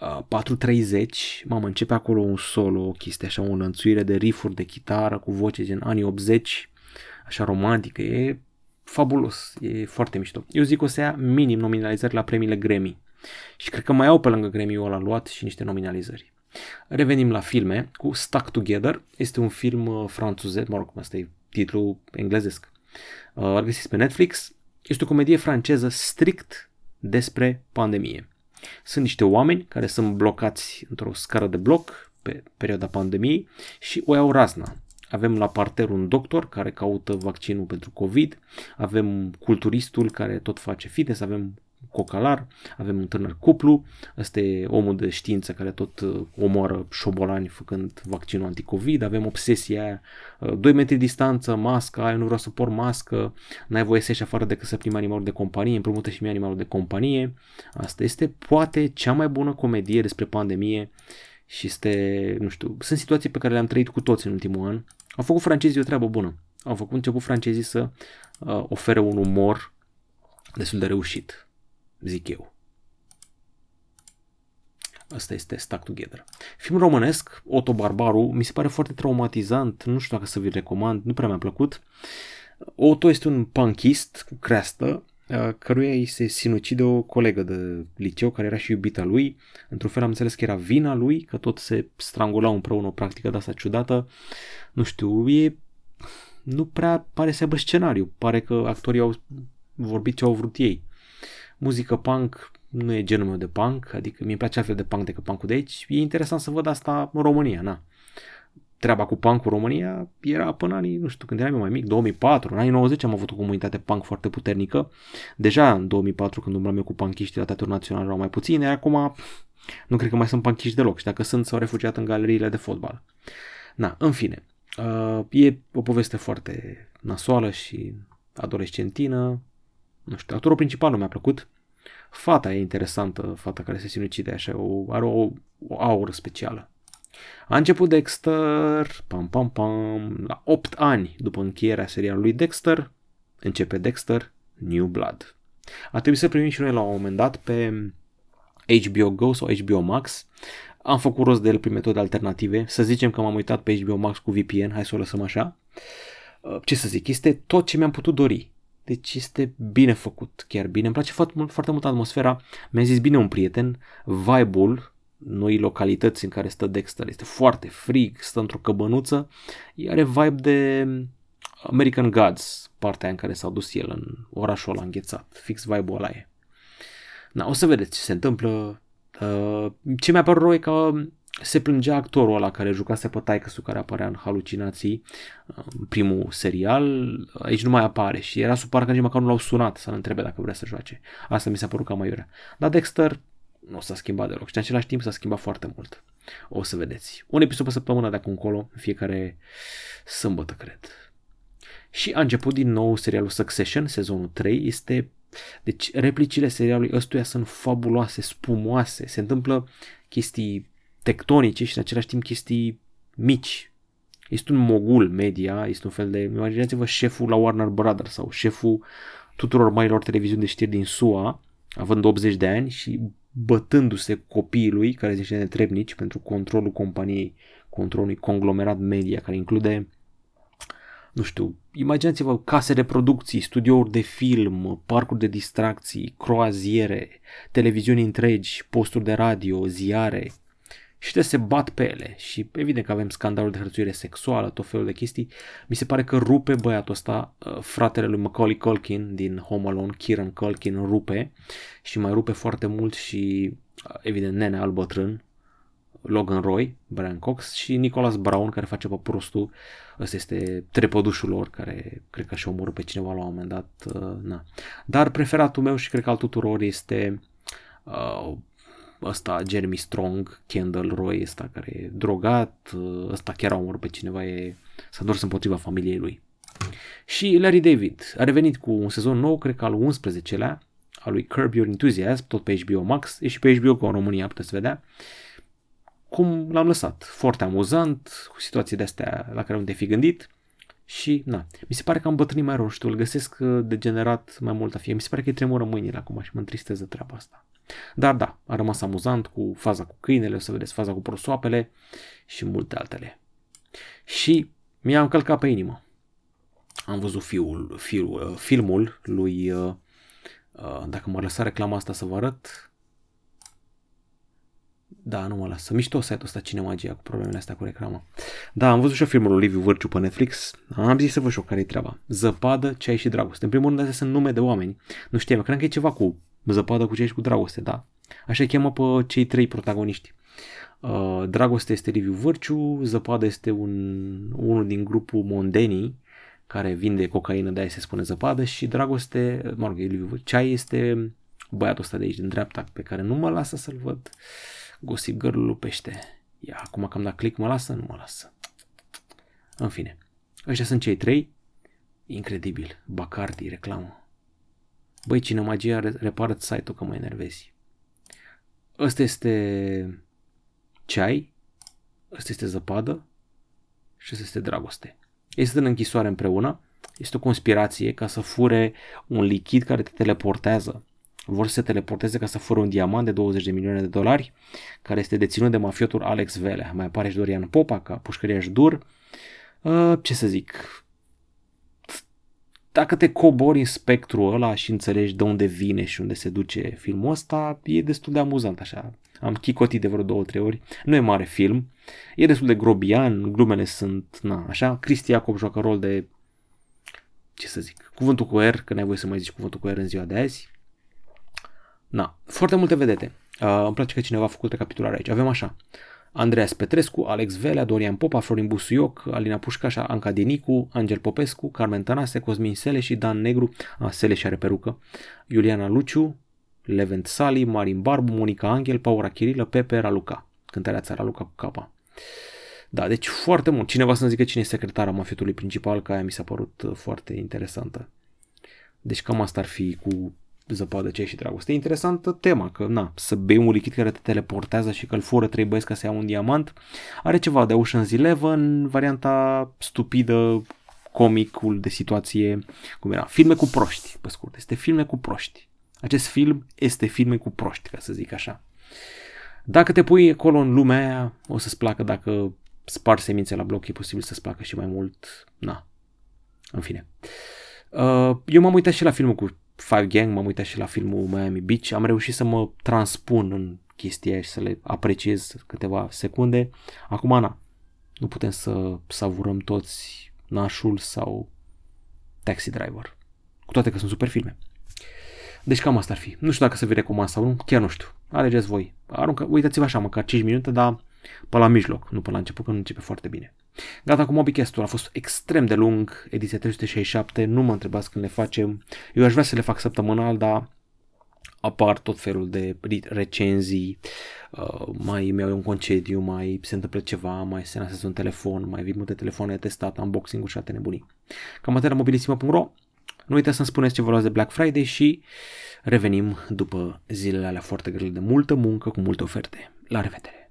uh, 4.30, mamă, începe acolo un solo, o chestie așa, o înălțuire de riffuri de chitară cu voce gen anii 80, așa romantică, e fabulos, e foarte mișto. Eu zic că o să ia minim nominalizări la premiile Grammy. Și cred că mai au pe lângă Grammy-ul ăla luat și niște nominalizări. Revenim la filme cu Stuck Together. Este un film uh, francezez, mă rog, asta e titlul englezesc. Uh, îl găsiți pe Netflix. Este o comedie franceză strict despre pandemie. Sunt niște oameni care sunt blocați într-o scară de bloc pe perioada pandemiei și o iau razna. Avem la parter un doctor care caută vaccinul pentru COVID, avem culturistul care tot face fitness, avem cocalar, avem un tânăr cuplu, ăsta e omul de știință care tot uh, omoară șobolani făcând vaccinul anticovid, avem obsesia aia, 2 uh, metri distanță, mască, aia nu vreau să por mască, n-ai voie să ieși afară decât să primi animalul de companie, împrumută și mie animalul de companie. Asta este poate cea mai bună comedie despre pandemie și este, nu știu, sunt situații pe care le-am trăit cu toți în ultimul an. Au făcut francezii o treabă bună. Au făcut început francezii să uh, ofere un umor destul de reușit, zic eu. Asta este Stuck Together. Film românesc, Otto Barbaru, mi se pare foarte traumatizant, nu știu dacă să vi recomand, nu prea mi-a plăcut. Otto este un punkist cu creastă, uh, căruia îi se sinucide o colegă de liceu care era și iubita lui. Într-un fel am înțeles că era vina lui, că tot se strangulau împreună o practică de asta ciudată. Nu știu, e... nu prea pare să aibă scenariu. Pare că actorii au vorbit ce au vrut ei. Muzică punk nu e genul meu de punk, adică mi-e place altfel de punk decât punkul de aici. E interesant să văd asta în România, na treaba cu punk în România era până anii, nu știu, când eram eu mai mic, 2004, în anii 90 am avut o comunitate punk foarte puternică. Deja în 2004, când umblam eu cu punkiștii la Teatrul Național, erau mai puțini, iar acum nu cred că mai sunt punkiști deloc și dacă sunt, s-au refugiat în galeriile de fotbal. Na, în fine, uh, e o poveste foarte nasoală și adolescentină. Nu știu, actorul principal nu mi-a plăcut. Fata e interesantă, fata care se sinucide așa, o, are o, o aură specială. A început Dexter, pam pam pam, la 8 ani după încheierea serialului Dexter, începe Dexter New Blood. A trebuit să primim și noi la un moment dat pe HBO Go sau HBO Max. Am făcut rost de el prin metode alternative. Să zicem că m-am uitat pe HBO Max cu VPN, hai să o lăsăm așa. Uh, ce să zic, este tot ce mi-am putut dori. Deci este bine făcut, chiar bine. Îmi place foarte mult, foarte mult atmosfera. Mi-a zis bine un prieten, vibe-ul noi localități în care stă Dexter. Este foarte frig, stă într-o căbănuță. Are vibe de American Gods, partea în care s-a dus el în orașul ăla înghețat. Fix vibe-ul ăla e. Na, o să vedeți ce se întâmplă. Uh, ce mi-a părut rău e că se plângea actorul ăla care jucase pe taică care apărea în halucinații în primul serial, aici nu mai apare și era supărat că nici măcar nu l-au sunat să-l întrebe dacă vrea să joace. Asta mi s-a părut cam mai iurea. Dar Dexter nu s-a schimbat deloc și în același timp s-a schimbat foarte mult. O să vedeți. Un episod pe săptămână de acum încolo, în fiecare sâmbătă, cred. Și a început din nou serialul Succession, sezonul 3. Este deci replicile serialului ăstuia sunt fabuloase, spumoase, se întâmplă chestii tectonice și în același timp chestii mici. Este un mogul media, este un fel de, imaginați-vă șeful la Warner Brothers sau șeful tuturor marilor televiziuni de știri din SUA, având 80 de ani și bătându-se copiii lui, care sunt niște netrebnici, pentru controlul companiei, controlul conglomerat media, care include nu știu, imaginați-vă case de producții, studiouri de film, parcuri de distracții, croaziere, televiziuni întregi, posturi de radio, ziare, și te se bat pe ele și evident că avem scandalul de hărțuire sexuală, tot felul de chestii. Mi se pare că rupe băiatul ăsta, uh, fratele lui Macaulay Culkin din Home Alone, Kieran Culkin rupe și mai rupe foarte mult și uh, evident nene al bătrân, Logan Roy, Brian Cox și Nicholas Brown care face pe prostul. Ăsta este trepădușul lor care cred că și omorât pe cineva la un moment dat. Uh, na. Dar preferatul meu și cred că al tuturor este uh, ăsta Jeremy Strong, Kendall Roy ăsta care e drogat, ăsta chiar a omorât pe cineva, e, s-a întors împotriva familiei lui. Și Larry David a revenit cu un sezon nou, cred că al 11-lea, al lui Curb Your Enthusiasm, tot pe HBO Max, e și pe HBO cu în România, puteți vedea. Cum l-am lăsat, foarte amuzant, cu situații de-astea la care nu te fi gândit și, na, mi se pare că am bătrânit mai rău, știu, îl găsesc degenerat mai mult a fie. Mi se pare că îi tremură mâinile acum și mă întristează treaba asta. Dar da, a rămas amuzant cu faza cu câinele, o să vedeți faza cu prosoapele și multe altele. Și mi-a încălcat pe inimă. Am văzut fiul, fiul, uh, filmul lui, uh, uh, dacă mă lăsa reclama asta să vă arăt, da, nu mă lasă. Mișto site-ul ăsta Cinemagia cu problemele astea cu reclama. Da, am văzut și filmul lui Liviu Vârciu pe Netflix. Am zis să văd și care-i treaba. Zăpadă, ceai și dragoste. În primul rând, astea sunt nume de oameni. Nu știam, cred că e ceva cu zăpadă, cu ceai și cu dragoste, da. Așa cheamă pe cei trei protagoniști. Uh, dragoste este Liviu Vârciu, Zăpadă este un, unul din grupul Mondenii, care vinde cocaină, de aia se spune Zăpadă, și Dragoste, mă rog, Liviu Vârciu, Ceai este băiatul ăsta de aici, din dreapta, pe care nu mă lasă să-l văd. Gossip Girl lupește. Ia, acum că am dat click, mă lasă? Nu mă lasă. În fine. Ăștia sunt cei trei. Incredibil. Bacardi, reclamă. Băi, cine magia repară site-ul că mă enervezi. Ăsta este ceai, ăsta este zăpadă și ăsta este dragoste. Este în închisoare împreună, este o conspirație ca să fure un lichid care te teleportează vor să se teleporteze ca să fură un diamant de 20 de milioane de dolari, care este deținut de mafiotul Alex Vele. Mai apare și Dorian Popa ca pușcăriaș dur. Uh, ce să zic, dacă te cobori în spectrul ăla și înțelegi de unde vine și unde se duce filmul ăsta, e destul de amuzant așa. Am chicotit de vreo două, trei ori. Nu e mare film. E destul de grobian, glumele sunt, na, așa. Cristi Iacob joacă rol de, ce să zic, cuvântul cu R, că n-ai voie să mai zici cuvântul cu R în ziua de azi. Na, foarte multe vedete. Uh, îmi place că cineva a făcut recapitularea aici. Avem așa. Andreas Petrescu, Alex Velea, Dorian Popa, Florin Busuioc, Alina Pușcașa, Anca Dinicu, Angel Popescu, Carmen Tănase, Cosmin Sele și Dan Negru, a, Sele și are perucă, Iuliana Luciu, Levent Sali, Marin Barbu, Monica Angel, Paura Chirilă, Pepe Raluca. Cântarea țara Luca cu capa. Da, deci foarte mult. Cineva să-mi zică cine e secretara mafiotului principal, că aia mi s-a părut uh, foarte interesantă. Deci cam asta ar fi cu zăpadă, ce și dragoste. E interesantă tema, că na, să bei un lichid care te teleportează și că îl fură trei băieți ca să ia un diamant, are ceva de Ocean's Eleven, varianta stupidă, comicul de situație, cum era, filme cu proști, pe scurt, este filme cu proști. Acest film este filme cu proști, ca să zic așa. Dacă te pui acolo în lumea aia, o să-ți placă, dacă spargi semințe la bloc, e posibil să-ți placă și mai mult, na, în fine. Uh, eu m-am uitat și la filmul cu Five Gang, m-am uitat și la filmul Miami Beach, am reușit să mă transpun în chestia și să le apreciez câteva secunde. Acum, na, nu putem să savurăm toți Nașul sau Taxi Driver, cu toate că sunt super filme. Deci cam asta ar fi. Nu știu dacă să vi recomand sau nu, chiar nu știu. Alegeți voi. Aruncă, uitați-vă așa, măcar 5 minute, dar pe la mijloc, nu pe la început, că nu începe foarte bine. Gata cu MobiCast-ul, a fost extrem de lung, ediția 367, nu mă întrebați când le facem. Eu aș vrea să le fac săptămânal, dar apar tot felul de recenzii, uh, mai mi-au un concediu, mai se întâmplă ceva, mai se nasează un telefon, mai vin multe telefoane de testat, unboxing-uri și alte nebunii. Cam atât la mobilisima.ro. Nu uitați să-mi spuneți ce vă luați de Black Friday și revenim după zilele alea foarte grele de multă muncă cu multe oferte. La revedere!